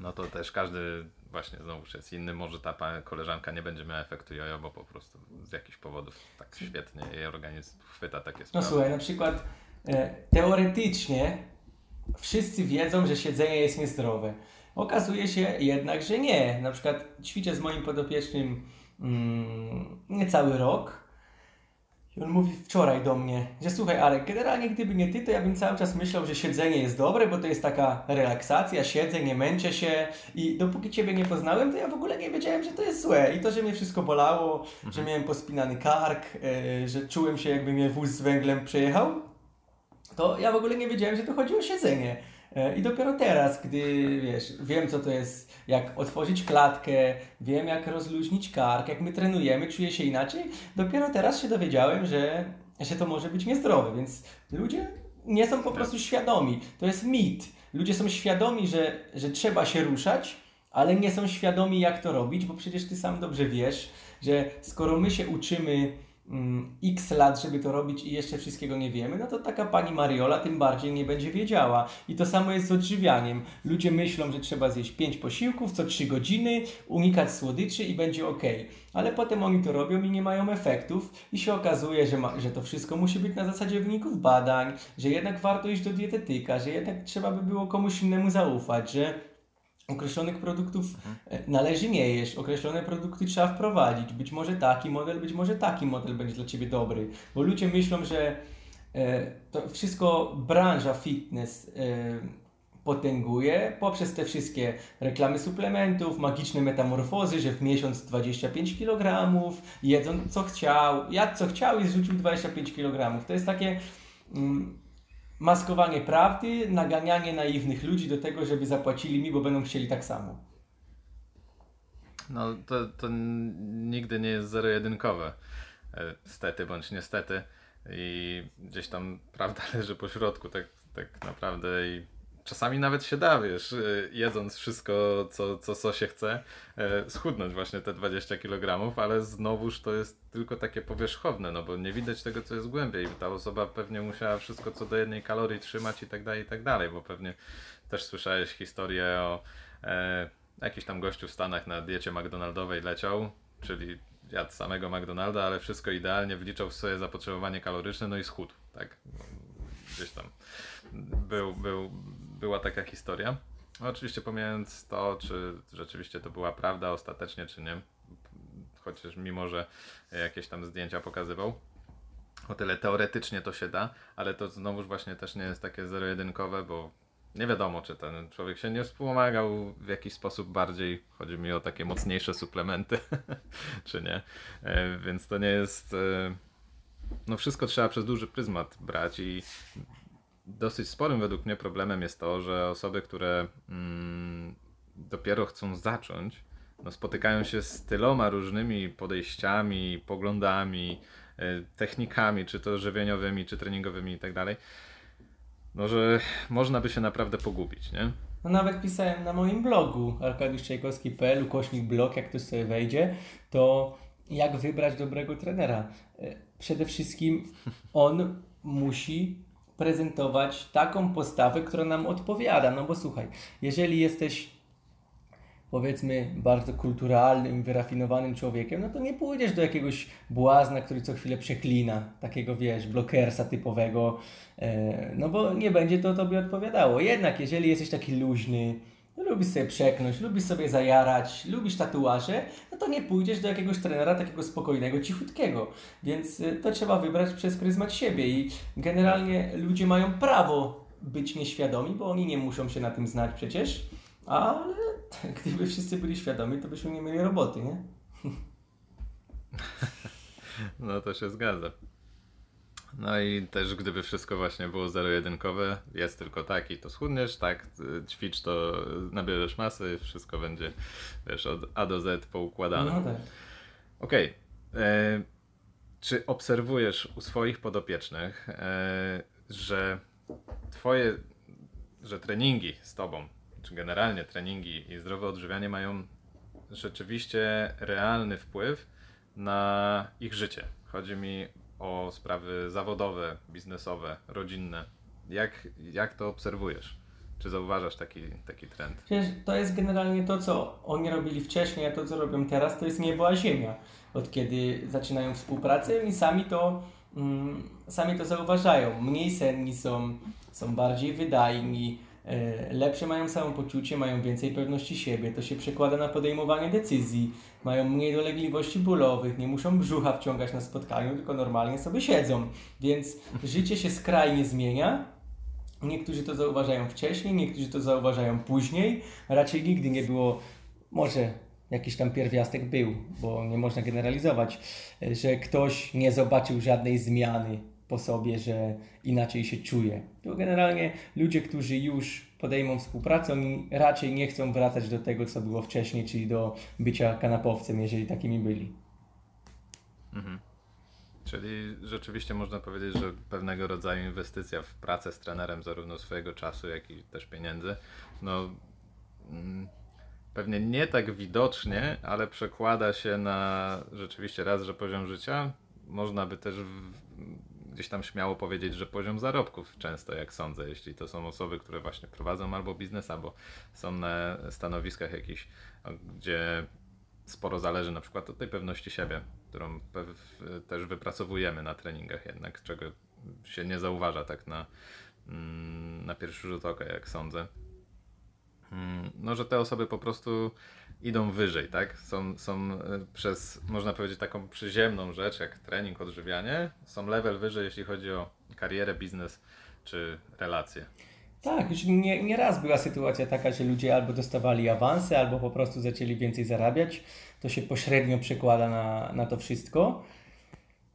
No to też każdy właśnie znowu jest inny. Może ta koleżanka nie będzie miała efektu jojo, bo po prostu z jakichś powodów tak świetnie jej organizm chwyta takie no sprawy. No słuchaj, na przykład e, teoretycznie wszyscy wiedzą, że siedzenie jest niezdrowe. Okazuje się jednak, że nie. Na przykład ćwiczę z moim podopiecznym mm, niecały rok I on mówi wczoraj do mnie, że słuchaj, ale generalnie gdyby nie ty, to ja bym cały czas myślał, że siedzenie jest dobre, bo to jest taka relaksacja, siedzę, nie męczę się i dopóki ciebie nie poznałem, to ja w ogóle nie wiedziałem, że to jest złe. I to, że mnie wszystko bolało, mhm. że miałem pospinany kark, yy, że czułem się jakby mnie wóz z węglem przejechał, to ja w ogóle nie wiedziałem, że to chodzi o siedzenie. E, I dopiero teraz, gdy wiesz, wiem co to jest, jak otworzyć klatkę, wiem jak rozluźnić kark, jak my trenujemy, czuję się inaczej, dopiero teraz się dowiedziałem, że, że to może być niezdrowe, więc ludzie nie są po prostu świadomi. To jest mit. Ludzie są świadomi, że, że trzeba się ruszać, ale nie są świadomi jak to robić, bo przecież ty sam dobrze wiesz, że skoro my się uczymy x lat, żeby to robić i jeszcze wszystkiego nie wiemy, no to taka pani Mariola tym bardziej nie będzie wiedziała. I to samo jest z odżywianiem. Ludzie myślą, że trzeba zjeść 5 posiłków co 3 godziny, unikać słodyczy i będzie ok. Ale potem oni to robią i nie mają efektów i się okazuje, że, ma, że to wszystko musi być na zasadzie wyników badań, że jednak warto iść do dietetyka, że jednak trzeba by było komuś innemu zaufać, że określonych produktów mhm. E, należy nie jeść, określone produkty trzeba wprowadzić. Być może taki model, być może taki model będzie dla Ciebie dobry. Bo ludzie myślą, że e, to wszystko branża fitness e, potęguje poprzez te wszystkie reklamy suplementów, magiczne metamorfozy, że w miesiąc 25 kg, jedząc co chciał, jadł co chciał i zrzucił 25 kg. To jest takie... Maskowanie prawdy, naganianie naiwnych ludzi do tego, żeby zapłacili mi, bo będą chcieli tak samo. No to, to nigdy nie jest zero-jedynkowe. E, stety bądź niestety. I gdzieś tam prawda leży po środku, tak, tak naprawdę. I czasami nawet się da, wiesz, y, jedząc wszystko, co, co, co się chce, e, schudnąć właśnie te 20 kg, ale znowuż to jest tylko takie powierzchowne, no bo nie widać tego, co jest głębiej. Ta osoba pewnie musiała wszystko co do jednej kalorii trzymać i tak dalej, i tak dalej, bo pewnie też słyszałeś historię o e, jakiś tam gościu w Stanach na diecie McDonaldowej leciał, czyli jadł samego McDonalda, ale wszystko idealnie wliczał w swoje zapotrzebowanie kaloryczne, no i schudł, tak, gdzieś tam był, był, była taka historia. Oczywiście pomijając to, czy rzeczywiście to była prawda ostatecznie, czy nie, chociaż mimo, że jakieś tam zdjęcia pokazywał. O tyle teoretycznie to się da, ale to znowuż właśnie też nie jest takie zero-jedynkowe, bo nie wiadomo, czy ten człowiek się nie wspomagał w jakiś sposób bardziej. Chodzi mi o takie mocniejsze suplementy, czy nie. E, więc to nie jest. E, no, wszystko trzeba przez duży pryzmat brać i dosyć sporym według mnie problemem jest to, że osoby, które mm, dopiero chcą zacząć, no, spotykają się z tyloma różnymi podejściami, poglądami, y, technikami, czy to żywieniowymi, czy treningowymi i tak dalej, no że można by się naprawdę pogubić, nie? No nawet pisałem na moim blogu arkadiuszczajkowski.pl, ukośnik blog, jak ktoś sobie wejdzie, to jak wybrać dobrego trenera. Y, przede wszystkim on musi prezentować taką postawę, która nam odpowiada. No bo słuchaj, jeżeli jesteś powiedzmy bardzo kulturalnym, wyrafinowanym człowiekiem, no to nie pójdziesz do jakiegoś błazna, który co chwilę przeklina, takiego wiesz, blokersa typowego, e, no bo nie będzie to tobie odpowiadało. Jednak jeżeli jesteś taki luźny, lubisz sobie przeknąć, lubisz sobie zajarać, lubisz tatuaże, no to nie pójdziesz do jakiegoś trenera takiego spokojnego, cichutkiego. Więc y, to trzeba wybrać przez pryzmat siebie i generalnie ludzie mają prawo być nieświadomi, bo oni nie muszą się na tym znać przecież, ale gdyby wszyscy byli świadomi, to byśmy nie mieli roboty, nie? No to się zgadza. No i też gdyby wszystko właśnie było zero-jedynkowe, jest tylko tak i to schudniesz, tak, ćwicz to nabierzesz masy, wszystko będzie, wiesz, od A do Z poukładane. No tak. Okej. Okay. E, czy obserwujesz u swoich podopiecznych, e, że twoje, że treningi z tobą, czy generalnie treningi i zdrowe odżywianie mają rzeczywiście realny wpływ na ich życie? Chodzi mi o sprawy zawodowe, biznesowe, rodzinne. Jak, jak to obserwujesz? Czy zauważasz taki, taki trend? Przecież to jest generalnie to, co oni robili wcześniej, a to, co robią teraz, to jest niebo a ziemia. Od kiedy zaczynają współpracę i sami to, mm, sami to zauważają. Mniej senni są, są bardziej wydajni, lepsze mają samopoczucie, mają więcej pewności siebie, to się przekłada na podejmowanie decyzji, mają mniej dolegliwości bólowych, nie muszą brzucha wciągać na spotkaniu, tylko normalnie sobie siedzą. Więc życie się skrajnie zmienia. Niektórzy to zauważają wcześniej, niektórzy to zauważają później. Raczej nigdy nie było, może jakiś tam pierwiastek był, bo nie można generalizować, że ktoś nie zobaczył żadnej zmiany po sobie, że inaczej się czuje. To generalnie ludzie, którzy już podejmą współpracę, raczej nie chcą wracać do tego, co było wcześniej, czyli do bycia kanapowcem, jeżeli takimi byli. Mhm. Czyli rzeczywiście można powiedzieć, że pewnego rodzaju inwestycja w pracę z trenerem, zarówno swojego czasu, jak i też pieniędzy, no mm, pewnie nie tak widocznie, ale przekłada się na rzeczywiście raz, że poziom życia, można by też gdzieś tam śmiało powiedzieć, że poziom zarobków często, jak sądzę, jeśli to są osoby, które właśnie prowadzą albo biznes, albo są na stanowiskach jakichś, gdzie sporo zależy na przykład od tej pewności siebie, którą też wypracowujemy na treningach jednak, czego się nie zauważa tak na, mm, na pierwszy rzut oka, jak sądzę. Mm, no, że te osoby po prostu idą wyżej, tak? Są, są e, przez, można powiedzieć, taką przyziemną rzecz, jak trening, odżywianie, są level wyżej, jeśli chodzi o karierę, biznes czy relacje. Tak, już nie, nie raz była sytuacja taka, że ludzie albo dostawali awanse, albo po prostu zaczęli więcej zarabiać. To się pośrednio przekłada na, na to wszystko.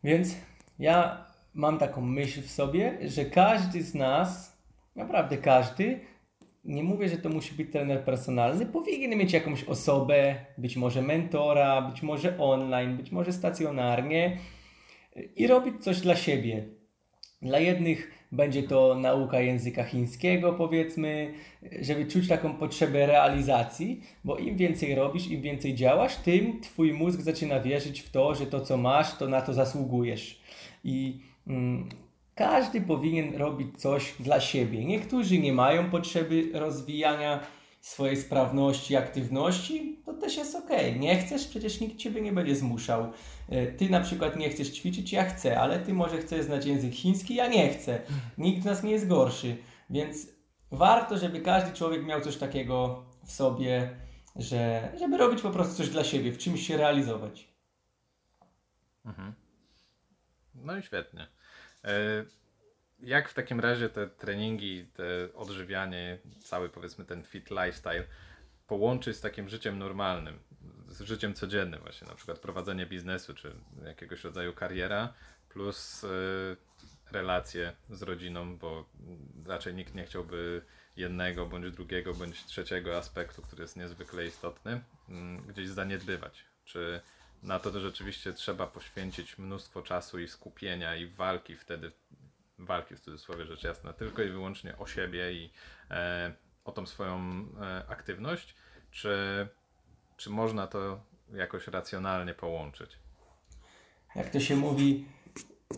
Więc ja mam taką myśl w sobie, że każdy z nas, naprawdę każdy, nie mówię, że to musi być trener personalny, powinien mieć jakąś osobę, być może mentora, być może online, być może stacjonarnie i robić coś dla siebie. Dla jednych będzie to nauka języka chińskiego, powiedzmy, żeby czuć taką potrzebę realizacji, bo im więcej robisz, im więcej działasz, tym twój mózg zaczyna wierzyć w to, że to co masz, to na to zasługujesz. I mm, każdy powinien robić coś dla siebie. Niektórzy nie mają potrzeby rozwijania swojej sprawności, aktywności, to też jest ok. Nie chcesz, przecież nikt ciebie nie będzie zmuszał. E, ty na przykład nie chcesz ćwiczyć, ja chcę, ale ty może chcesz znać język chiński, ja nie chcę. Nikt z nas nie jest gorszy, więc warto, żeby każdy człowiek miał coś takiego w sobie, że, żeby robić po prostu coś dla siebie, w czymś się realizować. Mhm. No i świetnie. E, jak w takim razie te treningi, te odżywianie, cały powiedzmy ten fit lifestyle połączyć z takim życiem normalnym, z życiem codziennym właśnie, na przykład prowadzenie biznesu czy jakiegoś rodzaju kariera plus y, relacje z rodziną, bo raczej nikt nie chciałby jednego bądź drugiego bądź trzeciego aspektu, który jest niezwykle istotny, mm, gdzieś zaniedbywać. Czy na to, to rzeczywiście trzeba poświęcić mnóstwo czasu i skupienia i walki wtedy, walki w cudzysłowie rzecz jasna, tylko i wyłącznie o siebie i e, o tą swoją e, aktywność, czy, czy można to jakoś racjonalnie połączyć? Jak to się mówi,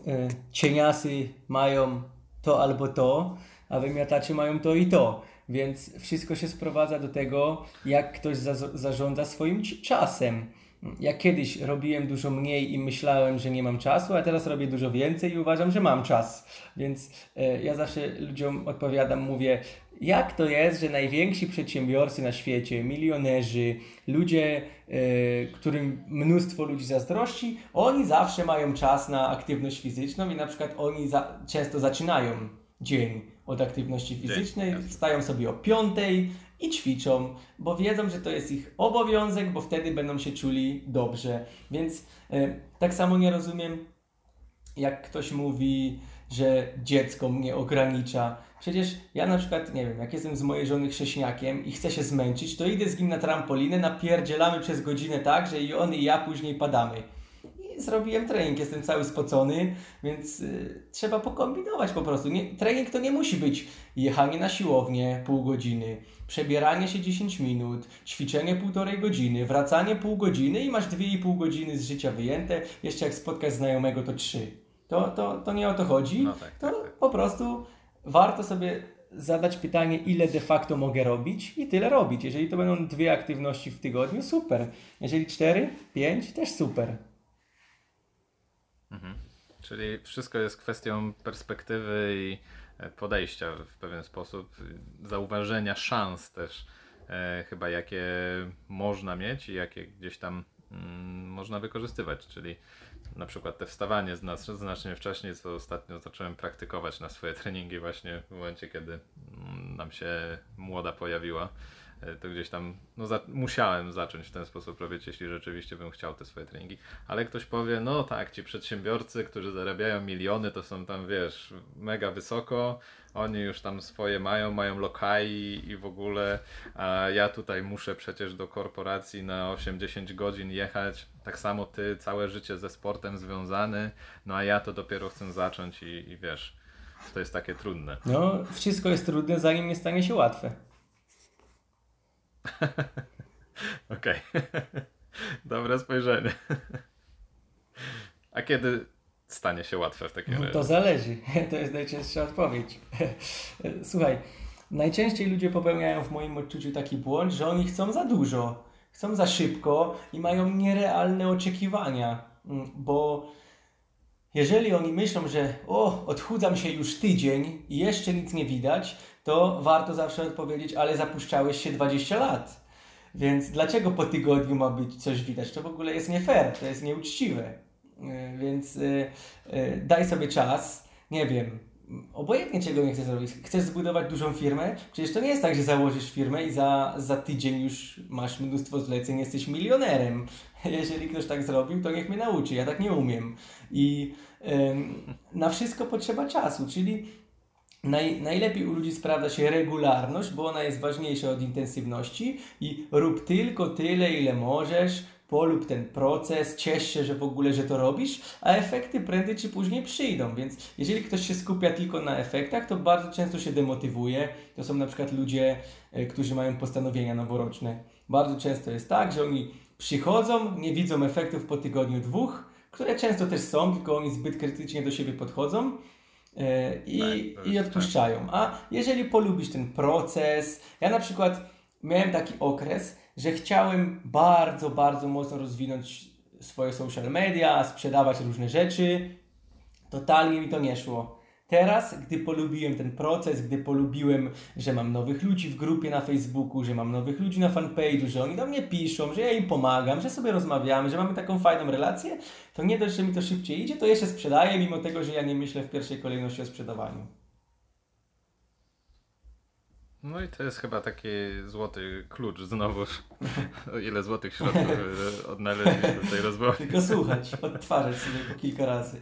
e, cieniasy mają to albo to, a wymiatacze mają to i to. Więc wszystko się sprowadza do tego, jak ktoś za, zarządza swoim czasem. Ja kiedyś robiłem dużo mniej i myślałem, że nie mam czasu, a teraz robię dużo więcej i uważam, że mam czas. Więc e, ja zawsze ludziom odpowiadam, mówię, jak to jest, że najwięksi przedsiębiorcy na świecie, milionerzy, ludzie, e, którym mnóstwo ludzi zazdrości, oni zawsze mają czas na aktywność fizyczną i na przykład oni za, często zaczynają dzień od aktywności fizycznej, wstają sobie o piątej, i ćwiczą, bo wiedzą, że to jest ich obowiązek, bo wtedy będą się czuli dobrze. Więc e, tak samo nie rozumiem, jak ktoś mówi, że dziecko mnie ogranicza. Przecież ja na przykład, nie wiem, jak jestem z mojej żony chrześniakiem i chcę się zmęczyć, to idę z nim na trampolinę, napierdzielamy przez godzinę tak, że i on i ja później padamy zrobiłem trening, jestem cały spocony, więc y, trzeba pokombinować po prostu. Nie, trening to nie musi być jechanie na siłownię pół godziny, przebieranie się 10 minut, ćwiczenie półtorej godziny, wracanie pół godziny i masz 2,5 godziny z życia wyjęte, jeszcze jak spotkasz znajomego to 3. To, to, to nie o to chodzi, no tak, to tak, tak. po prostu warto sobie zadać pytanie, ile de facto mogę robić i tyle robić. Jeżeli to będą dwie aktywności w tygodniu, super. Jeżeli cztery, pięć, też super. Mhm. Czyli wszystko jest kwestią perspektywy i podejścia w pewien sposób, zauważenia szans też chyba jakie można mieć i jakie gdzieś tam mm, można wykorzystywać, czyli na przykład te wstawanie znacznie wcześniej, co ostatnio zacząłem praktykować na swoje treningi właśnie w momencie, kiedy mm, nam się młoda pojawiła. E, to gdzieś tam no, za, musiałem zacząć w ten sposób robić, jeśli rzeczywiście bym chciał te swoje treningi. Ale ktoś powie, no tak, ci przedsiębiorcy, którzy zarabiają miliony, to są tam, wiesz, mega wysoko, oni już tam swoje mają, mają lokali i w ogóle, a ja tutaj muszę przecież do korporacji na 8-10 godzin jechać. Tak samo ty, całe życie ze sportem związany, no a ja to dopiero chcę zacząć i, i wiesz, to jest takie trudne. No, wszystko jest trudne, zanim nie stanie się łatwe. Okej. Dobre spojrzenie. A kiedy stanie się łatwe w takim no, razie? To zależy. To jest najczęstsza odpowiedź. Słuchaj, najczęściej ludzie popełniają w moim odczuciu taki błąd, że oni chcą za dużo, chcą za szybko i mają nierealne oczekiwania, mm, bo jeżeli oni myślą, że o, odchudzam się już tydzień i jeszcze nic nie widać, to warto zawsze odpowiedzieć, ale zapuszczałeś się 20 lat. Więc dlaczego po tygodniu ma być coś widać? To w ogóle jest nie fair, to jest nieuczciwe. E, więc yy, yy, daj sobie czas, nie wiem, obojętnie czego nie chcesz zrobić. Chcesz zbudować dużą firmę? Przecież to nie jest tak, że założysz firmę i za, za tydzień już masz mnóstwo zleceń, jesteś milionerem. Jeżeli ktoś tak zrobił, to niech mnie nauczy. Ja tak nie umiem. I na wszystko potrzeba czasu, czyli Naj, najlepiej u ludzi sprawdza się regularność, bo ona jest ważniejsza od intensywności i rób tylko tyle, ile możesz, polub ten proces, ciesz się, że w ogóle, że to robisz, a efekty prędzej czy później przyjdą, więc jeżeli ktoś się skupia tylko na efektach, to bardzo często się demotywuje. To są na przykład ludzie, e, którzy mają postanowienia noworoczne. Bardzo często jest tak, że oni przychodzą, nie widzą efektów po tygodniu, dwóch, które często też są, tylko oni zbyt krytycznie do siebie podchodzą i, tak, i odpuszczają. A jeżeli polubisz ten proces, ja na przykład miałem taki okres, że chciałem bardzo, bardzo mocno rozwinąć swoje social media, sprzedawać różne rzeczy. Totalnie mi to nie szło. Teraz, gdy polubiłem ten proces, gdy polubiłem, że mam nowych ludzi w grupie na Facebooku, że mam nowych ludzi na fanpage'u, że oni do mnie piszą, że ja im pomagam, że sobie rozmawiamy, że mamy taką fajną relację, to nie dość, że mi to szybciej idzie, to jeszcze sprzedaję, mimo tego, że ja nie myślę w pierwszej kolejności o sprzedawaniu. No i to jest chyba taki złoty klucz znowuż. O ile złotych środków odnaleźliśmy w tej rozmowie. Tylko słuchać, odtwarzać sobie po kilka razy.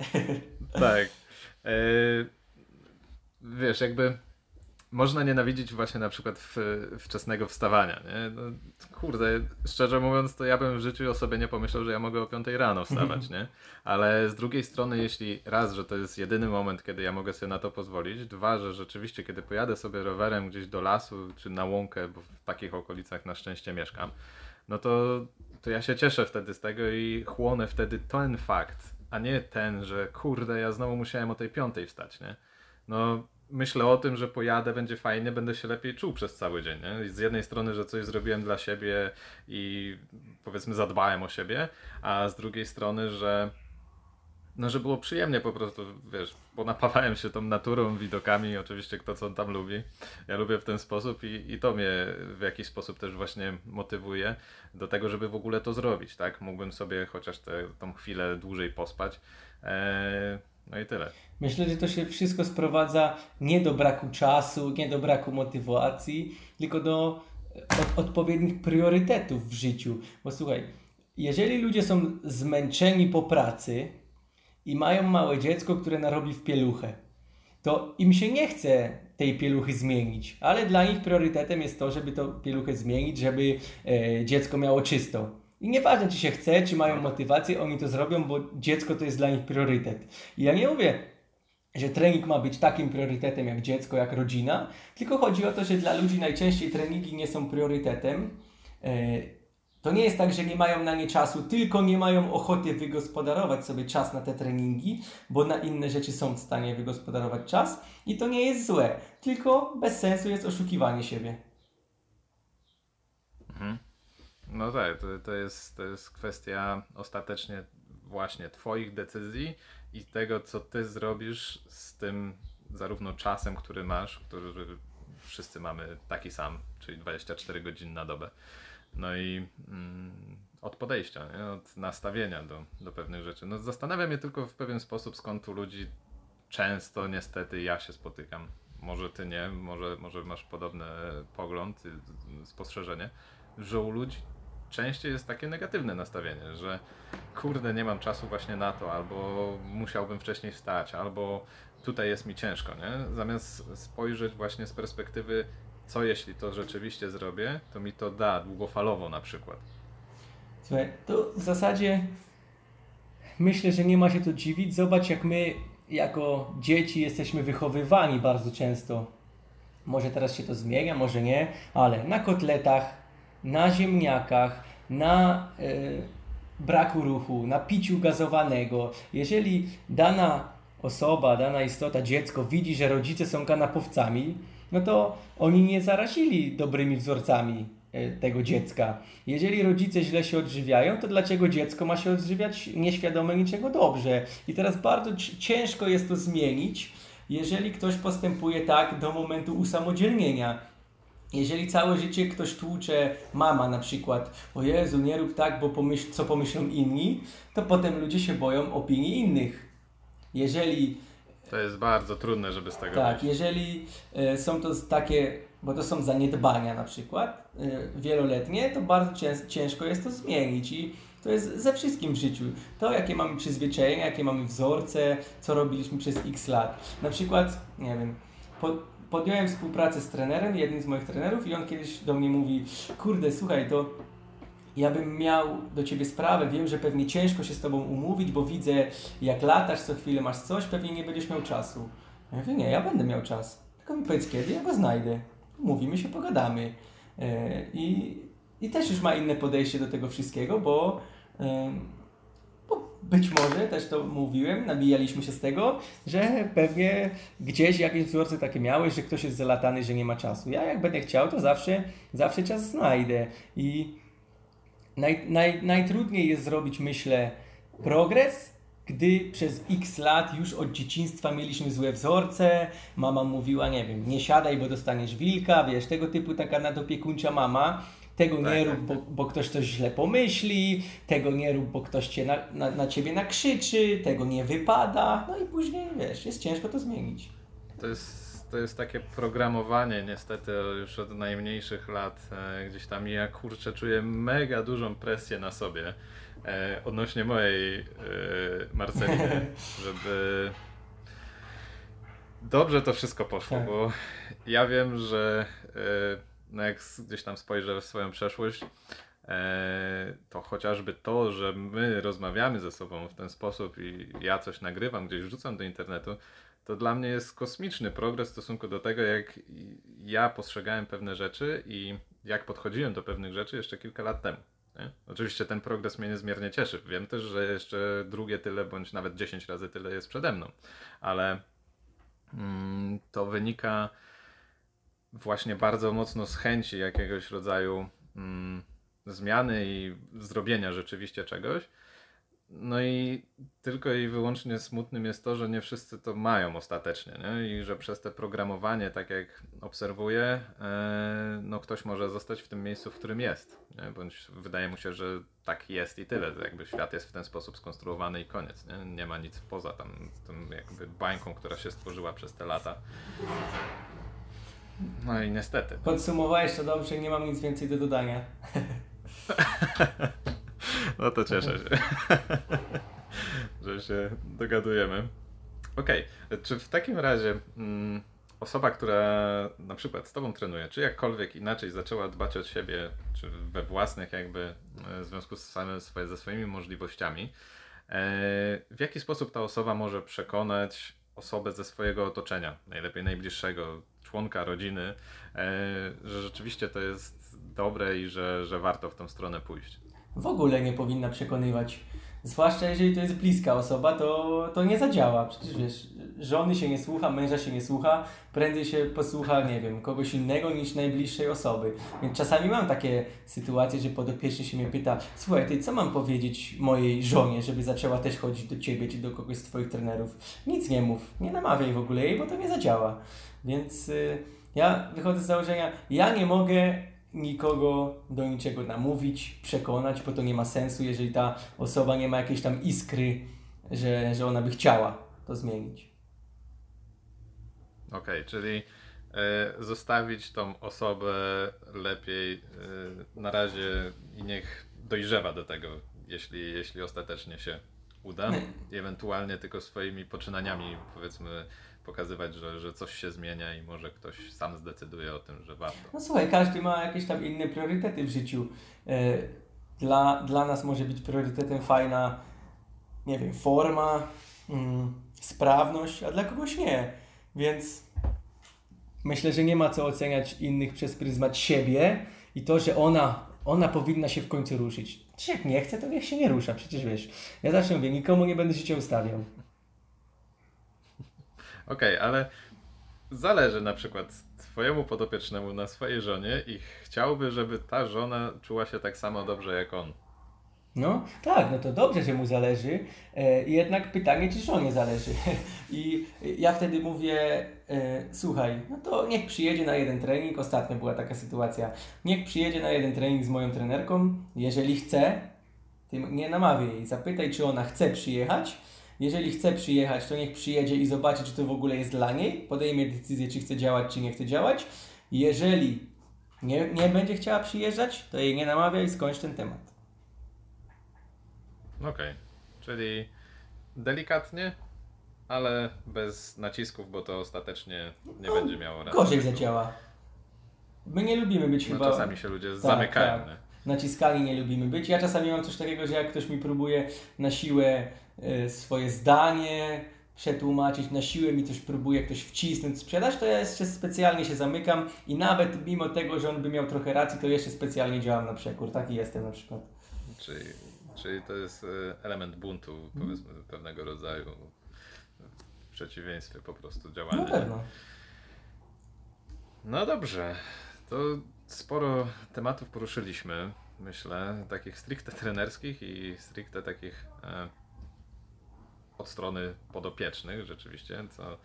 Tak. E, wiesz, jakby można nienawidzić właśnie na przykład w, wczesnego wstawania, nie? No, kurde, szczerze mówiąc, to ja bym w życiu o sobie nie pomyślał, że ja mogę o 5 rano wstawać, nie? Ale z drugiej strony, jeśli raz, że to jest jedyny moment, kiedy ja mogę sobie na to pozwolić, dwa, że rzeczywiście, kiedy pojadę sobie rowerem gdzieś do lasu czy na łąkę, bo w takich okolicach na szczęście mieszkam, no to, to ja się cieszę wtedy z tego i chłonę wtedy ten fakt, a nie ten, że kurde, ja znowu musiałem o tej piątej wstać, nie? No, myślę o tym, że pojadę, będzie fajnie, będę się lepiej czuł przez cały dzień. Nie? Z jednej strony, że coś zrobiłem dla siebie i powiedzmy zadbałem o siebie, a z drugiej strony, że no, że było przyjemnie po prostu, wiesz, bo napawałem się tą naturą, widokami, oczywiście kto co tam lubi. Ja lubię w ten sposób i, i to mnie w jakiś sposób też właśnie motywuje do tego, żeby w ogóle to zrobić, tak? Mógłbym sobie chociaż tę tą chwilę dłużej pospać. Eee, no i tyle. Myślę, że to się wszystko sprowadza nie do braku czasu, nie do braku motywacji, tylko do od, odpowiednich priorytetów w życiu. Bo słuchaj, jeżeli ludzie są zmęczeni po pracy i mają małe dziecko, które narobi w pieluchę, to im się nie chce tej pieluchy zmienić, ale dla nich priorytetem jest to, żeby tą pieluchę zmienić, żeby e, dziecko miało czysto. I nieważne, czy się chce, czy mają motywację, oni to zrobią, bo dziecko to jest dla nich priorytet. I ja nie mówię, że trening ma być takim priorytetem jak dziecko, jak rodzina, tylko chodzi o to, że dla ludzi najczęściej treningi nie są priorytetem. E, to nie jest tak, że nie mają na nie czasu, tylko nie mają ochoty wygospodarować sobie czas na te treningi, bo na inne rzeczy są w stanie wygospodarować czas i to nie jest złe, tylko bez sensu jest oszukiwanie siebie. Mhm. No tak, to, to, jest, to jest kwestia ostatecznie właśnie Twoich decyzji i tego, co Ty zrobisz z tym zarówno czasem, który masz, który wszyscy mamy taki sam, czyli 24 godziny na dobę. No i mm, od podejścia, nie? od nastawienia do, do pewnych rzeczy. No, zastanawia mnie tylko w pewien sposób, skąd u ludzi często niestety ja się spotykam. Może ty nie, może, może masz podobny pogląd, spostrzeżenie, że u ludzi częściej jest takie negatywne nastawienie, że kurde, nie mam czasu właśnie na to, albo musiałbym wcześniej wstać, albo tutaj jest mi ciężko, nie? Zamiast spojrzeć właśnie z perspektywy, co jeśli to rzeczywiście zrobię, to mi to da długofalowo na przykład. Słuchaj, to w zasadzie myślę, że nie ma się to dziwić. Zobacz, jak my jako dzieci jesteśmy wychowywani bardzo często. Może teraz się to zmienia, może nie, ale na kotletach, na ziemniakach, na y, braku ruchu, na piciu gazowanego. Jeżeli dana osoba, dana istota, dziecko widzi, że rodzice są kanapowcami, no to oni nie zarazili dobrymi wzorcami e, tego dziecka. Jeżeli rodzice źle się odżywiają, to dlaczego dziecko ma się odżywiać nieświadome niczego dobrze? I teraz bardzo ciężko jest to zmienić, jeżeli ktoś postępuje tak do momentu usamodzielnienia. Jeżeli całe życie ktoś tłucze, mama na przykład, o Jezu, nie rób tak, bo pomyśl, co pomyślą inni, to potem ludzie się boją opinii innych. Jeżeli to jest bardzo trudne, żeby z tego Tak, wyjść. jeżeli y, są to takie, bo to są zaniedbania na przykład y, wieloletnie, to bardzo ciężko jest to zmienić i to jest ze wszystkim w życiu. To, jakie mamy przyzwyczajenia, jakie mamy wzorce, co robiliśmy przez x lat. Na przykład, nie wiem, po, podjąłem współpracę z trenerem, jednym z moich trenerów i on kiedyś do mnie mówi, kurde, słuchaj, to ja bym miał do Ciebie sprawę, wiem, że pewnie ciężko się z Tobą umówić, bo widzę, jak latasz, co chwilę masz coś, pewnie nie będziesz miał czasu. Ja mówię, nie, ja będę miał czas. Tylko mi powiedz kiedy, ja go znajdę. Mówimy się, pogadamy. E, I, i też już ma inne podejście do tego wszystkiego, bo, bo być może, też to mówiłem, nabijaliśmy się z tego, że pewnie gdzieś jakieś wzorce takie miałeś, że ktoś jest zalatany, że nie ma czasu. Ja jak będę chciał, to zawsze, zawsze czas znajdę. I naj, naj, najtrudniej jest zrobić, myślę, progres, gdy przez x lat już od dzieciństwa mieliśmy złe wzorce, mama mówiła, nie wiem, nie siadaj, bo dostaniesz wilka, wiesz, tego typu taka nadopiekuńcza mama, tego nie tak, rób, tak, bo, tak. bo, ktoś coś źle pomyśli, tego nie rób, bo ktoś cię na, na, na ciebie nakrzyczy, tego nie wypada, no i później, wiesz, jest ciężko to zmienić. To jest to jest takie programowanie niestety już od najmniejszych lat e, gdzieś tam ja kurczę czuję mega dużą presję na sobie e, odnośnie mojej e, Marceliny, żeby dobrze to wszystko poszło, tak. bo ja wiem, że e, no jak gdzieś tam spojrzę w swoją przeszłość, e, to chociażby to, że my rozmawiamy ze sobą w ten sposób i ja coś nagrywam, gdzieś wrzucam do internetu, to dla mnie jest kosmiczny progres w stosunku do tego, jak ja postrzegałem pewne rzeczy i jak podchodziłem do pewnych rzeczy jeszcze kilka lat temu. Nie? Oczywiście ten progres mnie niezmiernie cieszy. Wiem też, że jeszcze drugie tyle, bądź nawet 10 razy tyle jest przede mną, ale mm, to wynika właśnie bardzo mocno z chęci jakiegoś rodzaju mm, zmiany i zrobienia rzeczywiście czegoś no i tylko i wyłącznie smutnym jest to, że nie wszyscy to mają ostatecznie, nie? i że przez te programowanie, tak jak obserwuję, e, no ktoś może zostać w tym miejscu, w którym jest, nie? bądź wydaje mu się, że tak jest i tyle, jakby świat jest w ten sposób skonstruowany i koniec, nie, nie ma nic poza tam tym jakby bańką, która się stworzyła przez te lata. No i niestety. Podsumowałeś to dobrze, nie mam nic więcej do dodania. No to cieszę się, że się dogadujemy. Okej, okay. czy w takim razie mm, osoba, która na przykład z Tobą trenuje, czy jakkolwiek inaczej zaczęła dbać o siebie, czy we własnych jakby e, w związku z swoje, ze swoimi możliwościami, e, w jaki sposób ta osoba może przekonać osobę ze swojego otoczenia, najlepiej najbliższego członka rodziny, e, że rzeczywiście to jest dobre i że, że warto w tą stronę pójść? w ogóle nie powinna przekonywać Zwłaszcza jeżeli to jest bliska osoba, to, to nie zadziała. Przecież wiesz, żony się nie słucha, męża się nie słucha, prędzej się posłucha, nie wiem, kogoś innego niż najbliższej osoby. Więc czasami mam takie sytuacje, że podopieczny się mnie pyta, słuchaj, ty co mam powiedzieć mojej żonie, żeby zaczęła też chodzić do ciebie czy do kogoś z twoich trenerów? Nic nie mów, nie namawiaj w ogóle jej, bo to nie zadziała. Więc y, ja wychodzę z założenia, ja nie mogę nikogo do niczego namówić, przekonać, bo to nie ma sensu, jeżeli ta osoba nie ma jakiejś tam iskry, że, że ona by chciała to zmienić. Okej, okay, czyli y, zostawić tą osobę lepiej y, na razie i niech dojrzewa do tego, jeśli, jeśli ostatecznie się uda. Ewentualnie tylko swoimi poczynaniami, powiedzmy, pokazywać, że, że coś się zmienia i może ktoś sam zdecyduje o tym, że warto. No słuchaj, każdy ma jakieś tam inne priorytety w życiu. E, dla, dla nas może być priorytetem fajna, nie wiem, forma, mm, sprawność, a dla kogoś nie. Więc myślę, że nie ma co oceniać innych przez pryzmat siebie i to, że ona, ona powinna się w końcu ruszyć. Jak nie chce, to niech się nie rusza. Przecież wiesz, ja zawsze mówię, nikomu nie będę życia ustawiał. Okej, okay, ale zależy na przykład twojemu podopiecznemu na swojej żonie i chciałby, żeby ta żona czuła się tak samo dobrze jak on. No tak, no to dobrze, że mu zależy. E, jednak pytanie, czy żonie zależy. I ja wtedy mówię, e, słuchaj, no to niech przyjedzie na jeden trening. Ostatnio była taka sytuacja. Niech przyjedzie na jeden trening z moją trenerką. Jeżeli chce, nie namawiaj. Zapytaj, czy ona chce przyjechać jeżeli chce przyjechać, to niech przyjedzie i zobaczy, czy to w ogóle jest dla niej. Podejmie decyzję, czy chce działać, czy nie chce działać. Jeżeli nie, nie będzie chciała przyjeżdżać, to jej nie namawia i skończ ten temat. Okej, okay. czyli delikatnie, ale bez nacisków, bo to ostatecznie nie no, będzie miało racji. Gorzej zadziała. My nie lubimy być no, chyba... czasami się ludzie tak, zamykają. Tak. Naciskani nie lubimy być. Ja czasami mam coś takiego, że jak ktoś mi próbuje na siłę swoje zdanie, przetłumaczyć, na siłę mi coś próbuje ktoś wcisnąć, sprzedać, to ja jeszcze specjalnie się zamykam i nawet mimo tego, że on by miał trochę racji, to jeszcze specjalnie działam na przekór. Taki jestem na przykład. Czyli, czyli to jest y, element buntu, powiedzmy, pewnego rodzaju w przeciwieństwie po prostu działania. Na pewno. No dobrze, to sporo tematów poruszyliśmy, myślę, takich stricte trenerskich i stricte takich e, od strony podopiecznych rzeczywiście, co,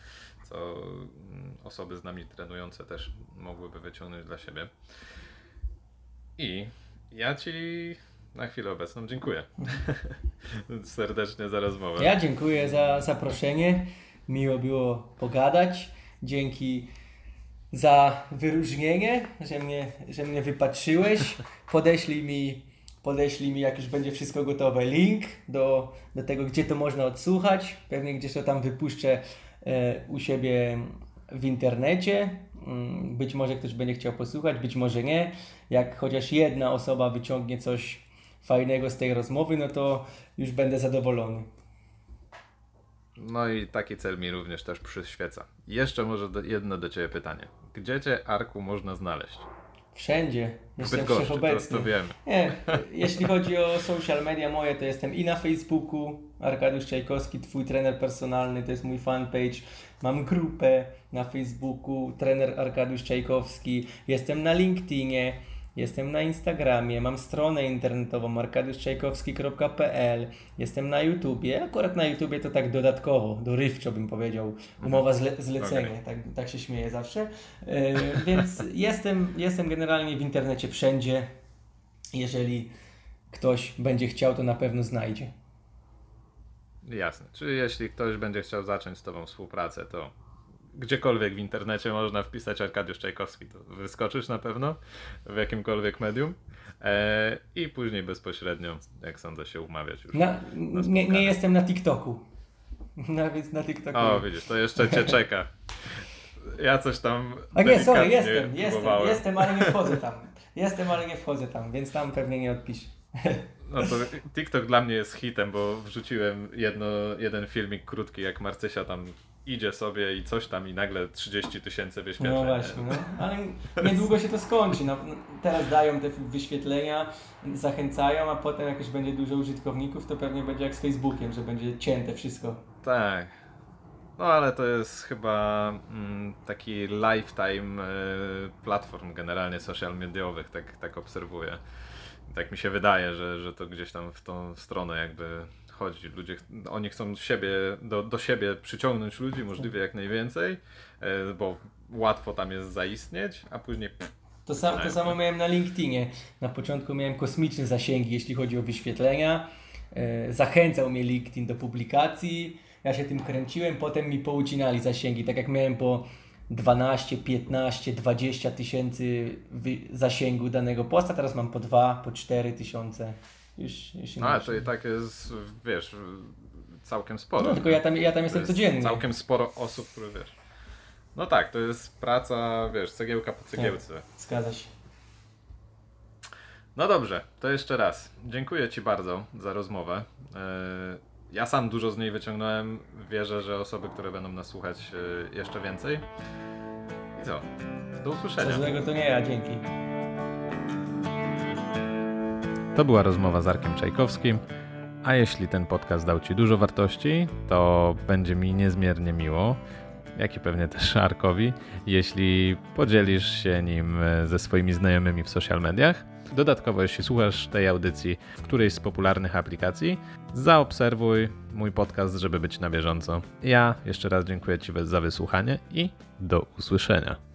co mm, osoby z nami trenujące też mogłyby wyciągnąć dla siebie. I ja Ci na chwilę obecną dziękuję serdecznie za rozmowę. Ja dziękuję za zaproszenie. Miło było pogadać. Dzięki za wyróżnienie, że mnie, że mnie wypatrzyłeś. Podeślij mi podeślij mi, jak już będzie wszystko gotowe, link do, do tego, gdzie to można odsłuchać. Pewnie gdzieś to tam wypuszczę e, u siebie w internecie. Mm, być może ktoś będzie chciał posłuchać, być może nie. Jak chociaż jedna osoba wyciągnie coś fajnego z tej rozmowy, no to już będę zadowolony. No i taki cel mi również też przyświeca. Jeszcze może do, jedno do Ciebie pytanie. Gdzie Cię, Arku, można znaleźć? Wszędzie. Jestem wszechobecny. To, to wiemy. Nie, jeśli chodzi o social media moje, to jestem i na Facebooku, Arkadiusz Czajkowski, twój trener personalny, to jest mój fanpage. Mam grupę na Facebooku, trener Arkadiusz Czajkowski. Jestem na LinkedInie. Jestem na Instagramie, mam stronę internetową arkadiuszczajkowski.pl, jestem na YouTubie, akurat na YouTubie to tak dodatkowo, dorywczo bym powiedział, umowa zle zlecenie, okay. tak, tak się śmieję zawsze, yy, więc jestem, jestem generalnie w internecie wszędzie, jeżeli ktoś będzie chciał, to na pewno znajdzie. Jasne, czyli jeśli ktoś będzie chciał zacząć z Tobą współpracę, to gdziekolwiek w internecie można wpisać Arkadiusz Czajkowski, to wyskoczysz na pewno w jakimkolwiek medium e, i później bezpośrednio, jak sądzę, się umawiać już. Na, na nie, nie jestem na TikToku. Nawet na TikToku. O, widzisz, to jeszcze cię czeka. Ja coś tam. A nie, sorry, jestem, jestem, jestem, ale nie wchodzę tam. Jestem, ale nie wchodzę tam, więc tam pewnie nie odpiszę. No to TikTok dla mnie jest hitem, bo wrzuciłem jedno, jeden filmik krótki, jak Marcysia tam idzie sobie i coś tam i nagle 30 tysięcy wyświetleń. No właśnie, no. ale niedługo się to skończy. No, no, teraz dają te wyświetlenia, zachęcają, a potem jak już będzie dużo użytkowników, to pewnie będzie jak z Facebookiem, że będzie cięte wszystko. Tak. No ale to jest chyba mm, taki lifetime y, platform generalnie social mediowych, tak, tak obserwuję. Tak mi się wydaje, że, że to gdzieś tam w tą stronę jakby chodzi. Ludzie, oni chcą siebie, do, do siebie przyciągnąć ludzi możliwie jak najwięcej, y, bo łatwo tam jest zaistnieć, a później to, sam, to samo miałem na LinkedInie. Na początku miałem kosmiczne zasięgi, jeśli chodzi o wyświetlenia. E, zachęcał mnie LinkedIn do publikacji. Ja się tym kręciłem, potem mi poucinali zasięgi. Tak jak miałem po 12, 15, 20 tysięcy zasięgu danego posta, teraz mam po 2, po 4 tysiące. Już, już A, to i tak jest, wiesz, całkiem sporo. No, tylko ja tam, ja tam jestem codziennie. Całkiem sporo osób, które wiesz. No tak, to jest praca, wiesz, cegiełka po cegiełce. Tak, zgadza się. No dobrze, to jeszcze raz. Dziękuję Ci bardzo za rozmowę. E, ja sam dużo z niej wyciągnąłem. Wierzę, że osoby, które będą nas słuchać, e, jeszcze więcej. I co? Do usłyszenia. Złego to nie ja, dzięki. To była rozmowa z Arkiem Czajkowskim. A jeśli ten podcast dał Ci dużo wartości, to będzie mi niezmiernie miło jak i pewnie też Arkowi, jeśli podzielisz się nim e, ze swoimi znajomymi w social mediach. Dodatkowo, jeśli słuchasz tej audycji w którejś z popularnych aplikacji, zaobserwuj mój podcast, żeby być na bieżąco. Ja jeszcze raz dziękuję Ci za wysłuchanie i do usłyszenia.